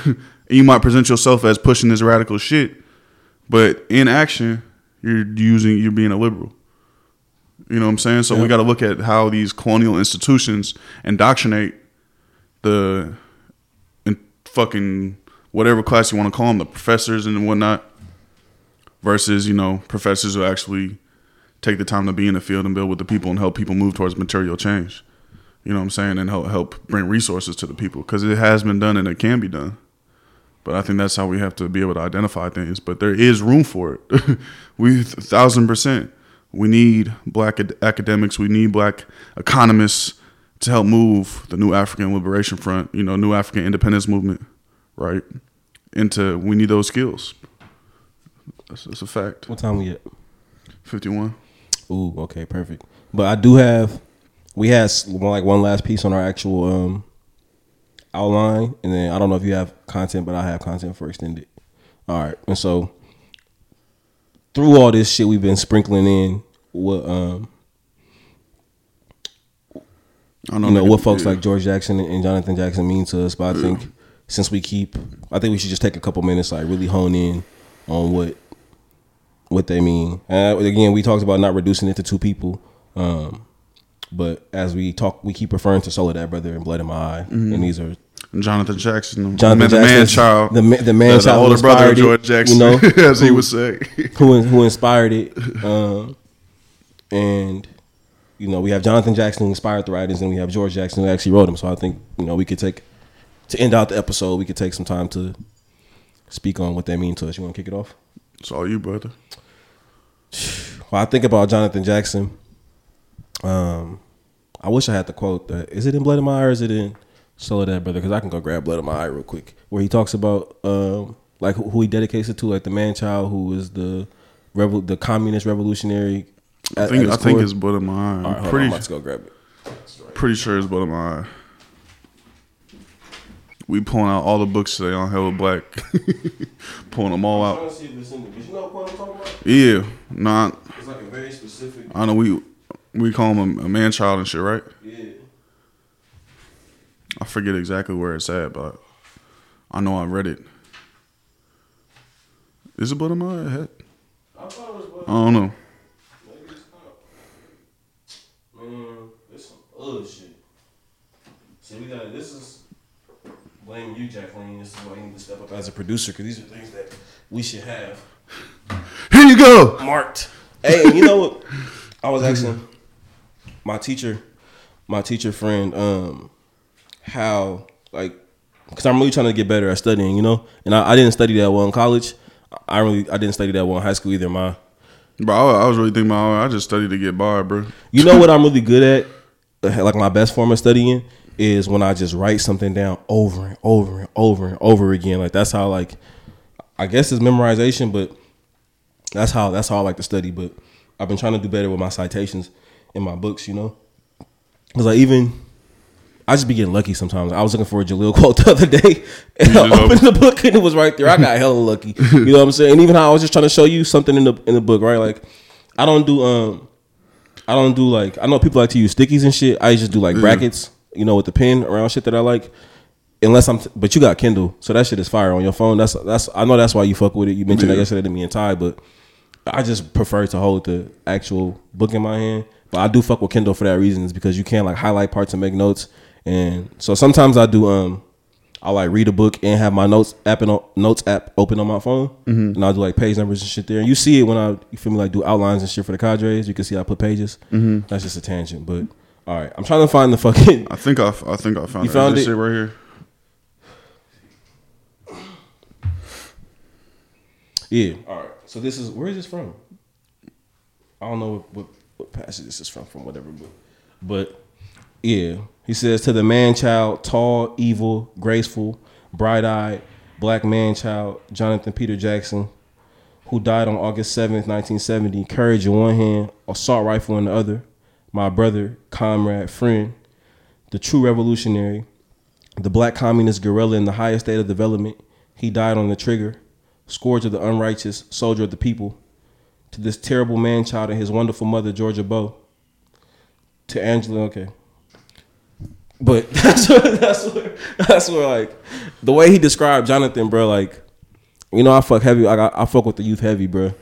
you. you might present yourself as pushing this radical shit, but in action, you're using you're being a liberal. You know what I'm saying? So we got to look at how these colonial institutions indoctrinate the in fucking whatever class you want to call them, the professors and whatnot, versus you know professors who actually take the time to be in the field and build with the people and help people move towards material change. You know what I'm saying? And help help bring resources to the people because it has been done and it can be done. But I think that's how we have to be able to identify things. But there is room for it. we thousand percent. We need black ad- academics. We need black economists to help move the new African Liberation Front. You know, new African independence movement, right? Into we need those skills. That's, that's a fact. what time we at? Fifty one. Ooh, okay, perfect. But I do have, we had like one last piece on our actual um outline, and then I don't know if you have content, but I have content for extended. All right, and so through all this shit we've been sprinkling in, what um I you know nigga- what folks yeah. like George Jackson and Jonathan Jackson mean to us. But I think since we keep, I think we should just take a couple minutes, like really hone in on what what they mean. Uh, again, we talked about not reducing it to two people, um, but as we talk, we keep referring to Soledad brother and Blood in My Eye, and these are Jonathan Jackson, Jonathan the man child, the the man the, child older brother of George Jackson, you know, as he who- would say. who who inspired it, um, and you know we have Jonathan Jackson who inspired the writers, and we have George Jackson who actually wrote them. So I think you know we could take to end out the episode, we could take some time to speak on what they mean to us. You want to kick it off? It's all you, brother. Well, I think about Jonathan Jackson. Um, I wish I had the quote. That, is it in Blood in My Eye or is it in Soledad Brother? Because I can go grab Blood in My Eye real quick. Where he talks about um, like who, who he dedicates it to, like the man child who is the rebel, the communist revolutionary. I at- think at I its think core. it's butt in my eye. All right, hold on, pretty I'm about to go grab it. pretty sure it's butt in my eye. We pulling out all the books today on Hella Black, pulling them all out. to see if it's in there. Did you know what I'm talking about? Yeah, not. It's like a very specific. I know we we call him a, a man child and shit, right? Yeah. I forget exactly where it's at, but I know I read it. Is it butt in my head? I thought it was. Blood. I don't know. Maybe it's not. Man, there's some shit. See, we got this is blame you, Jacqueline. This is why you need to step up as a producer because these are things that we should have Here you go. marked. Hey, you know what? I was asking my teacher, my teacher friend, um, how like because I'm really trying to get better at studying, you know, and I, I didn't study that well in college. I really I didn't study that well in high school either. My Bro, I, I was really thinking about. I just studied to get by, bro. You know what I'm really good at? Uh, Like my best form of studying is when I just write something down over and over and over and over again. Like that's how like I guess it's memorization, but that's how that's how I like to study. But I've been trying to do better with my citations in my books, you know? Cause like even I just be getting lucky sometimes. I was looking for a Jalil quote the other day, and I opened the book and it was right there. I got hella lucky. You know what I'm saying? And even how I was just trying to show you something in the in the book, right? Like I don't do um I don't do like I know people like to use stickies and shit. I just do like brackets, you know, with the pen around shit that I like. Unless I'm, but you got Kindle, so that shit is fire on your phone. That's that's I know that's why you fuck with it. You mentioned that Yeah. yesterday to me and Ty, but I just prefer to hold the actual book in my hand. But I do fuck with Kindle for that reason, is because you can like highlight parts and make notes. And so sometimes I do um I like read a book and have my notes app and notes app open on my phone, Mm-hmm. and I'll do like page numbers and shit there. And you see it when I you feel me like do outlines and shit for the cadres. You can see I put pages. Mm-hmm. That's just a tangent, but all right. I'm trying to find the fucking. I think I, I think I found You it. found this it? shit right here. Yeah. All right. So this is where is this from? I don't know what, what, what passage this is from, from whatever book. But yeah, he says to the man child, tall, evil, graceful, bright eyed, black man child, Jonathan Peter Jackson, who died on August 7th, 1970, courage in one hand, assault rifle in the other, my brother, comrade, friend, the true revolutionary, the black communist guerrilla in the highest state of development. He died on the trigger, scourge of the unrighteous, soldier of the people. To this terrible man child and his wonderful mother, Georgia Bea. To Angela, okay. But that's where, that's where, that's where, like, the way he described Jonathan, bro, like, you know, I fuck heavy. I got, I fuck with the youth heavy, bro.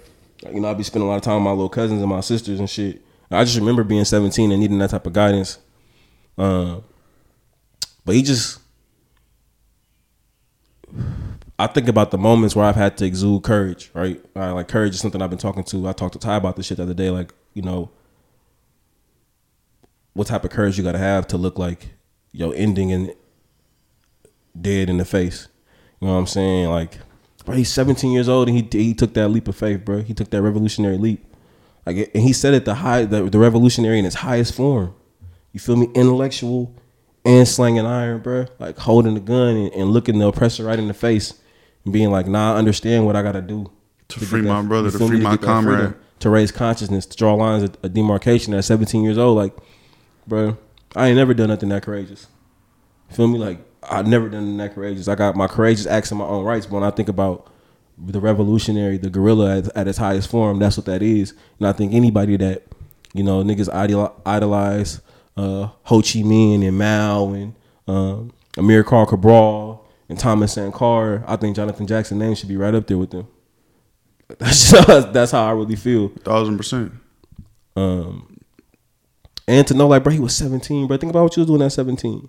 Like, you know, I be spending a lot of time with my little cousins and my sisters and shit. I just remember being 17 and needing that type of guidance. Uh, but he just, I think about the moments where I've had to exude courage, right? Uh, like courage is something I've been talking to. I talked to Ty about this shit the other day. Like, you know, what type of courage you got to have to look like yo ending and dead in the face. You know what I'm saying? Like, bro, he's 17 years old and he he took that leap of faith, bro. He took that revolutionary leap. Like, and he said it the high the, the revolutionary in its highest form. You feel me? Intellectual and slanging iron, bro. Like holding the gun and, and looking the oppressor right in the face and being like, "Nah, I understand what I gotta do To get free that- my brother, to free me? my that comrade. freedom, to raise consciousness, to draw lines of, of demarcation at 17 years old. Like, bro, I ain't never done nothing that courageous. Feel me? Like, I've never done nothing that courageous. I got my courageous acts in my own rights. But when I think about the revolutionary, the guerrilla at, at its highest form, that's what that is. And I think anybody that, you know, niggas idolize uh, Ho Chi Minh and Mao and um, Amilcar Cabral and Thomas Sankara, I think Jonathan Jackson's name should be right up there with them. That's just, that's how I really feel. Thousand percent. Um, and to know, like, bro, he was 17, bro. Think about what you was doing at 17.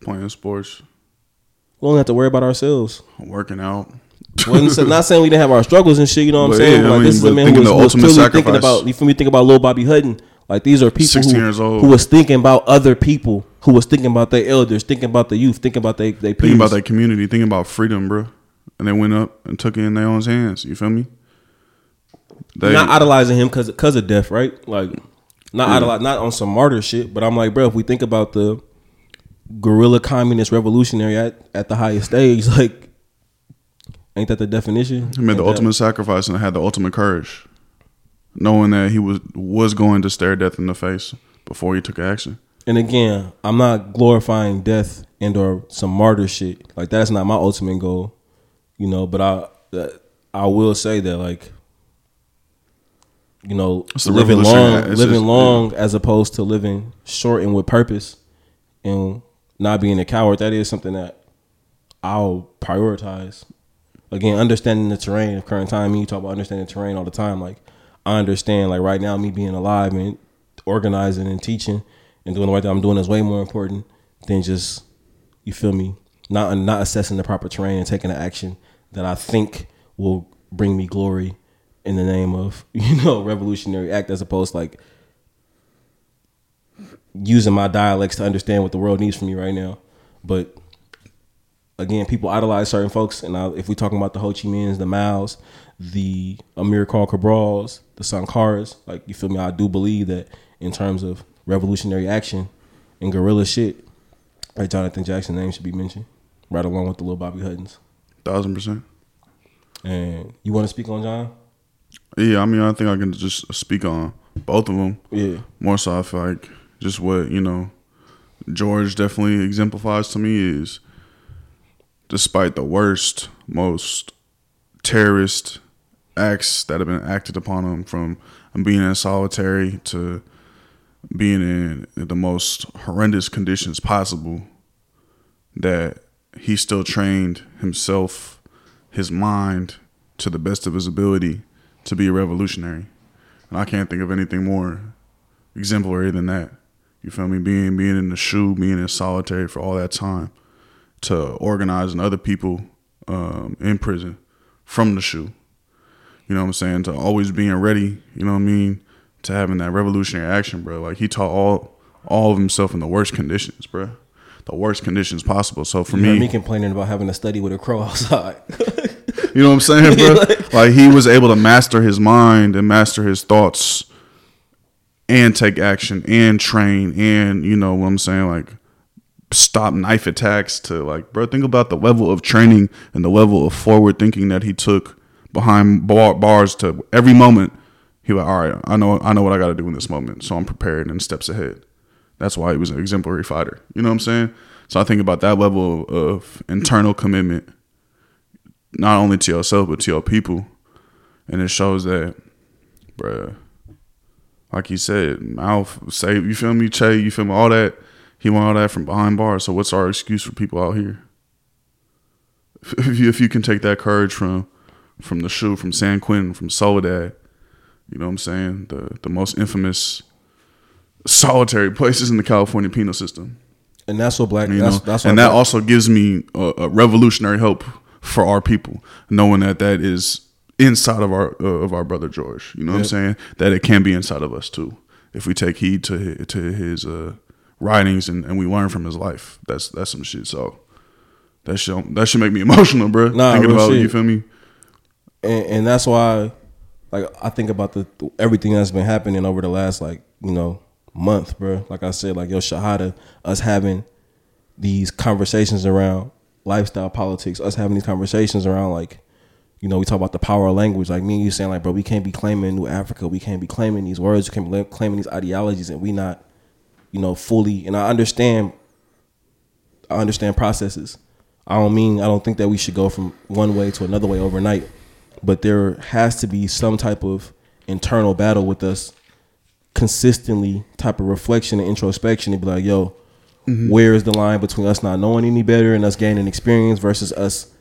Playing sports, We don't have to worry about ourselves. working out. Wasn't not saying we didn't have our struggles and shit. You know what I'm But saying? yeah, I mean, this is a man who thinking was, was ultimate clearly thinking about. You feel me? Think about little Bobby Hutton. Like these are people 16 who, who was thinking about other people, who was thinking about their elders, thinking about the youth, thinking about they they Thinking about that community, thinking about freedom, bro. And they went up and took it in their own hands. You feel me? They, not idolizing him because because of death, right? Like not Yeah. idolize, not on some martyr shit. But I'm like, bro, if we think about the guerrilla communist revolutionary at at the highest stage, like, ain't that the definition? he made the Ain't that- ultimate sacrifice and had the ultimate courage, knowing that he was was going to stare death in the face before he took action. And again, I'm not glorifying death and or some martyr shit. Like that's not my ultimate goal, you know. But I I will say that like, you know, living long, living just- long as opposed to living short and with purpose, and not being a coward. That is something that I'll prioritize. Again, understanding the terrain of current time. Me, you talk about understanding the terrain all the time. Like I understand. Like right now, me being alive and organizing and teaching and doing the right thing I'm doing is way more important than just you feel me not not assessing the proper terrain and taking the action that I think will bring me glory in the name of you know revolutionary act as opposed to like using my dialects to understand what the world needs from me right now. But again, people idolize certain folks, and I, if we're talking about the Ho Chi Minhs, the Maos, the Amilcar Cabrals, the Sankaras, like you feel me, I do believe that in terms of revolutionary action and guerrilla shit, like Jonathan Jackson's name should be mentioned, right along with the little Bobby Huttons. Thousand percent. And you want to speak on John? Yeah, I mean, I think I can just speak on both of them. Yeah, More so, I feel like just what you know, George definitely exemplifies to me is, despite the worst, most terrorist acts that have been acted upon him, from being in solitary to being in the most horrendous conditions possible, that he still trained himself, his mind, to the best of his ability to be a revolutionary. And I can't think of anything more exemplary than that. You feel me? Being being in the shoe, being in solitary for all that time, to organizing other people um, in prison from the shoe. You know what I'm saying? To always being ready. You know what I mean? To having that revolutionary action, bro. Like he taught all all of himself in the worst conditions, bro. The worst conditions possible. So for You me, me complaining about having to study with a crow outside. You know what I'm saying, bro? Like- like, he was able to master his mind and master his thoughts and take action and train and you know what I'm saying, like stop knife attacks to like, bro, think about the level of training and the level of forward thinking that he took behind bar- bars to every moment. He was all right. I know, I know what I got to do in this moment, so I'm prepared and steps ahead. That's why he was an exemplary fighter. You know what I'm saying? So I think about that level of internal commitment not only to yourself but to your people, and it shows that, bruh, like you said, Mao Tse you feel me, Che, you feel me, all that. He want all that from behind bars. So what's our excuse for people out here? If you, if you can take that courage from from the SHU, from San Quentin, from Soledad, you know what I'm saying, the the most infamous solitary places in the California penal system. and that's what black. You that's, know, that's what and that also gives me a, a revolutionary hope for our people, knowing that that is inside of our uh, of our brother George. You know what I'm saying? That it can be inside of us too, if we take heed to his, to his uh, writings and, and we learn from his life. That's that's some shit. So that should that should make me emotional, bro. Nah, Thinking about shit. you feel me? and, and that's why like I think about the everything that's been happening over the last like you know month, bro. Like I said, like yo shahada, us having these conversations around lifestyle politics, us having these conversations around like you know we talk about the power of language. Like me and you saying like, bro, we can't be claiming New Africa, we can't be claiming these words, we can't be claiming these ideologies, and we not you know fully. And I understand, I understand processes. I don't mean I don't think that we should go from one way to another way overnight, but there has to be some type of internal battle with us consistently type of reflection and introspection and be like, yo, where is the line between us not knowing any better and us gaining experience versus us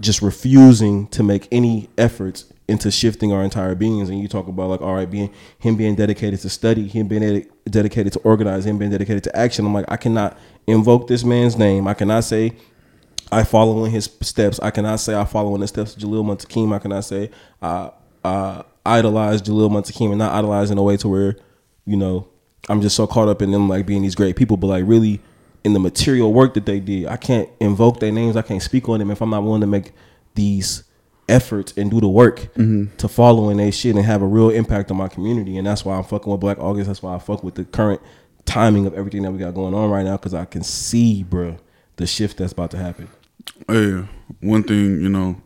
just refusing to make any efforts into shifting our entire beings and you talk about like all right being him being dedicated to study him being dedi- dedicated to organize him being dedicated to action i'm like i cannot invoke this man's name i cannot say I follow in his steps. I cannot say I follow in the steps of Jalil Muntakim. I cannot say I uh, idolize Jalil Muntakim and not idolize in a way to where, you know, I'm just so caught up in them like being these great people, but like really in the material work that they did, I can't invoke their names. I can't speak on them if I'm not willing to make these efforts and do the work to follow in their shit and have a real impact on my community. And that's why I'm fucking with Black August. That's why I fuck with the current timing of everything that we got going on right now because I can see, bruh, the shift that's about to happen. Hey, one thing you know,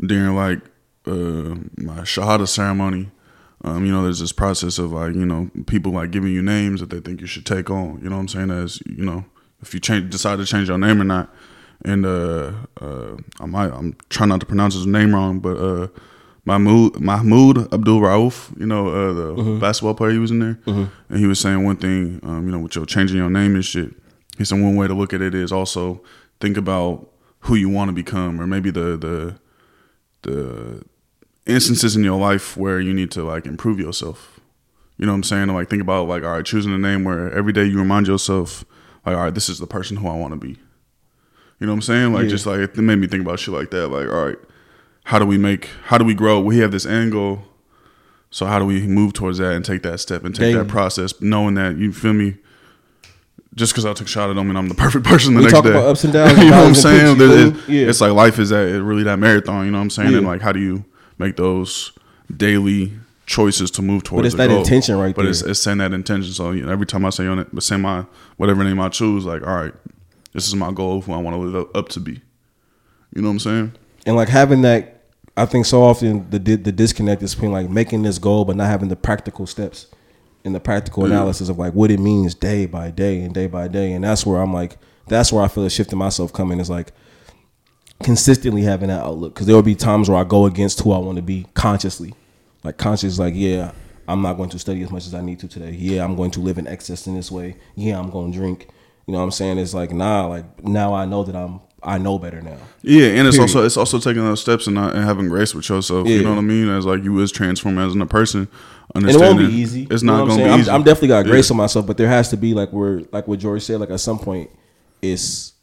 during like uh, my shahada ceremony, um, you know, there's this process of like you know people like giving you names that they think you should take on. You know what I'm saying? As you know, if you change decide to change your name or not. And uh, uh, I might I'm trying not to pronounce his name wrong, but uh, Mahmoud Mahmoud Abdul Rauf, you know, uh, the basketball player, he was in there, and he was saying one thing, um, you know, with your changing your name and shit. He said one way to look at it is also think about who you want to become, or maybe the the the instances in your life where you need to like improve yourself. You know what I'm saying? Like think about like all right, choosing a name where every day you remind yourself like all right, this is the person who I want to be. You know what I'm saying? Like Yeah. just like it made me think about shit like that. Like all right, how do we make? How do we grow? We have this angle. So how do we move towards that and take that step and take Daily. that process, knowing that you feel me? Just because I took a shot, at don't I'm the perfect person the We next talk day. about ups and downs you know what I'm saying? peaks, you There's- feel me? Yeah. It's like life is that it really that marathon. You know what I'm saying? And like, how do you make those daily choices to move towards? But it's that goal? intention right But it's, there. it's saying that intention. So you know, every time I say on it, but say my whatever name I choose, like, all right, this is my goal. Who I want to live up, up to be. You know what I'm saying? and like having that i think so often the the disconnect is between like making this goal but not having the practical steps and the practical Yeah. analysis of like what it means day by day and day by day and that's where i'm like that's where i feel a shift in myself coming is like consistently having that outlook because there will be times where i go against who i want to be consciously like conscious like yeah i'm not going to study as much as i need to today yeah i'm going to live in excess in this way yeah i'm going to drink you know what i'm saying it's like nah like now i know that i'm I know better now. Yeah, and it's also it's also taking those steps and, not, and having grace with yourself. Yeah. You know what I mean? As like you is transforming as a person. And it won't be easy. It's You know not going to be I'm, easy. I'm definitely got Yeah. grace on myself, but there has to be like where like what George said. Like at some point, it's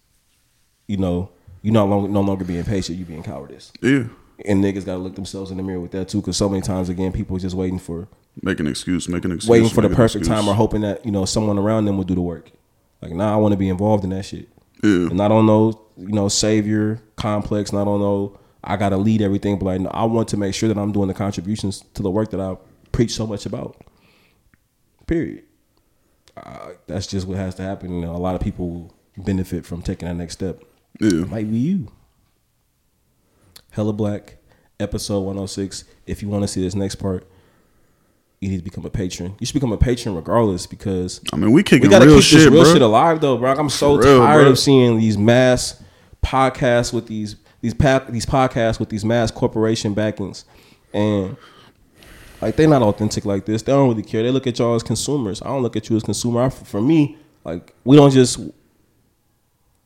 you know you no longer no longer being patient, you being cowardice. Yeah, And niggas got to look themselves in the mirror with that too, because so many times again, people just waiting for make an excuse, make an excuse, waiting for the perfect time or hoping that you know someone around them will do the work. Like, nah, I want to be involved in that shit. Yeah, And I don't know, you know, savior complex. And I don't know, I got to lead everything. But like, no, I want to make sure that I'm doing the contributions to the work that I preach so much about. Period. Uh, that's just what has to happen. You know, a lot of people benefit from taking that next step. Yeah. Might be you. Hella Black, episode 106. If you want to see this next part, you need to become a patron. You should become a patron regardless because I mean, we we gotta real keep shit, this real bro. shit alive though, bro. I'm so real, tired bro. of seeing these mass podcasts with these these pa- these podcasts with these mass corporation backings, and like they're not authentic like this. They don't really care. They look at y'all as consumers. I don't look at you as consumer. I, for me, like we don't just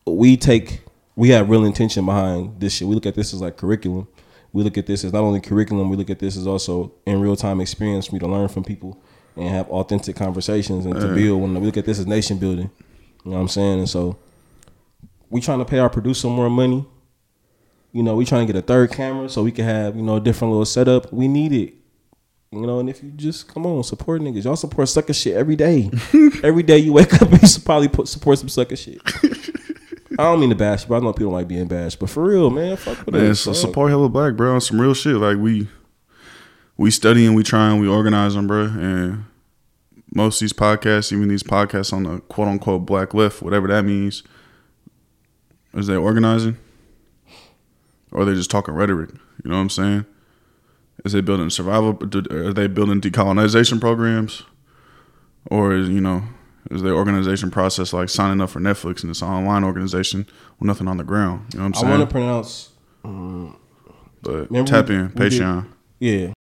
we take we have real intention behind this shit. We look at this as like curriculum. We look at this as not only curriculum. We look at this as also in real time experience for me to learn from people and have authentic conversations and to mm. build. When we look at this as nation building, you know what I'm saying. And so we trying to pay our producer more money. You know, we trying to get a third camera so we can have you know a different little setup. We need it. You know, and if you just come on, support niggas. Y'all support sucker shit every day. every day you wake up, you should probably put support some sucker shit. I don't mean to bash, but I know people like being bashed. But for real, man, fuck with Man, us. so support Hella Black, bro, some real shit. Like we, we studying, we trying, we organizing, bro, and most of these podcasts, even these podcasts on the quote unquote black left, whatever that means, is they organizing, or they just talking rhetoric? You know what I'm saying? Is they building survival? Are they building decolonization programs, or is you know? Is their organization process like signing up for Netflix and it's an online organization with nothing on the ground? You know what I'm saying? I want to pronounce. Uh, but Remember tap we- in we did- Patreon. Yeah,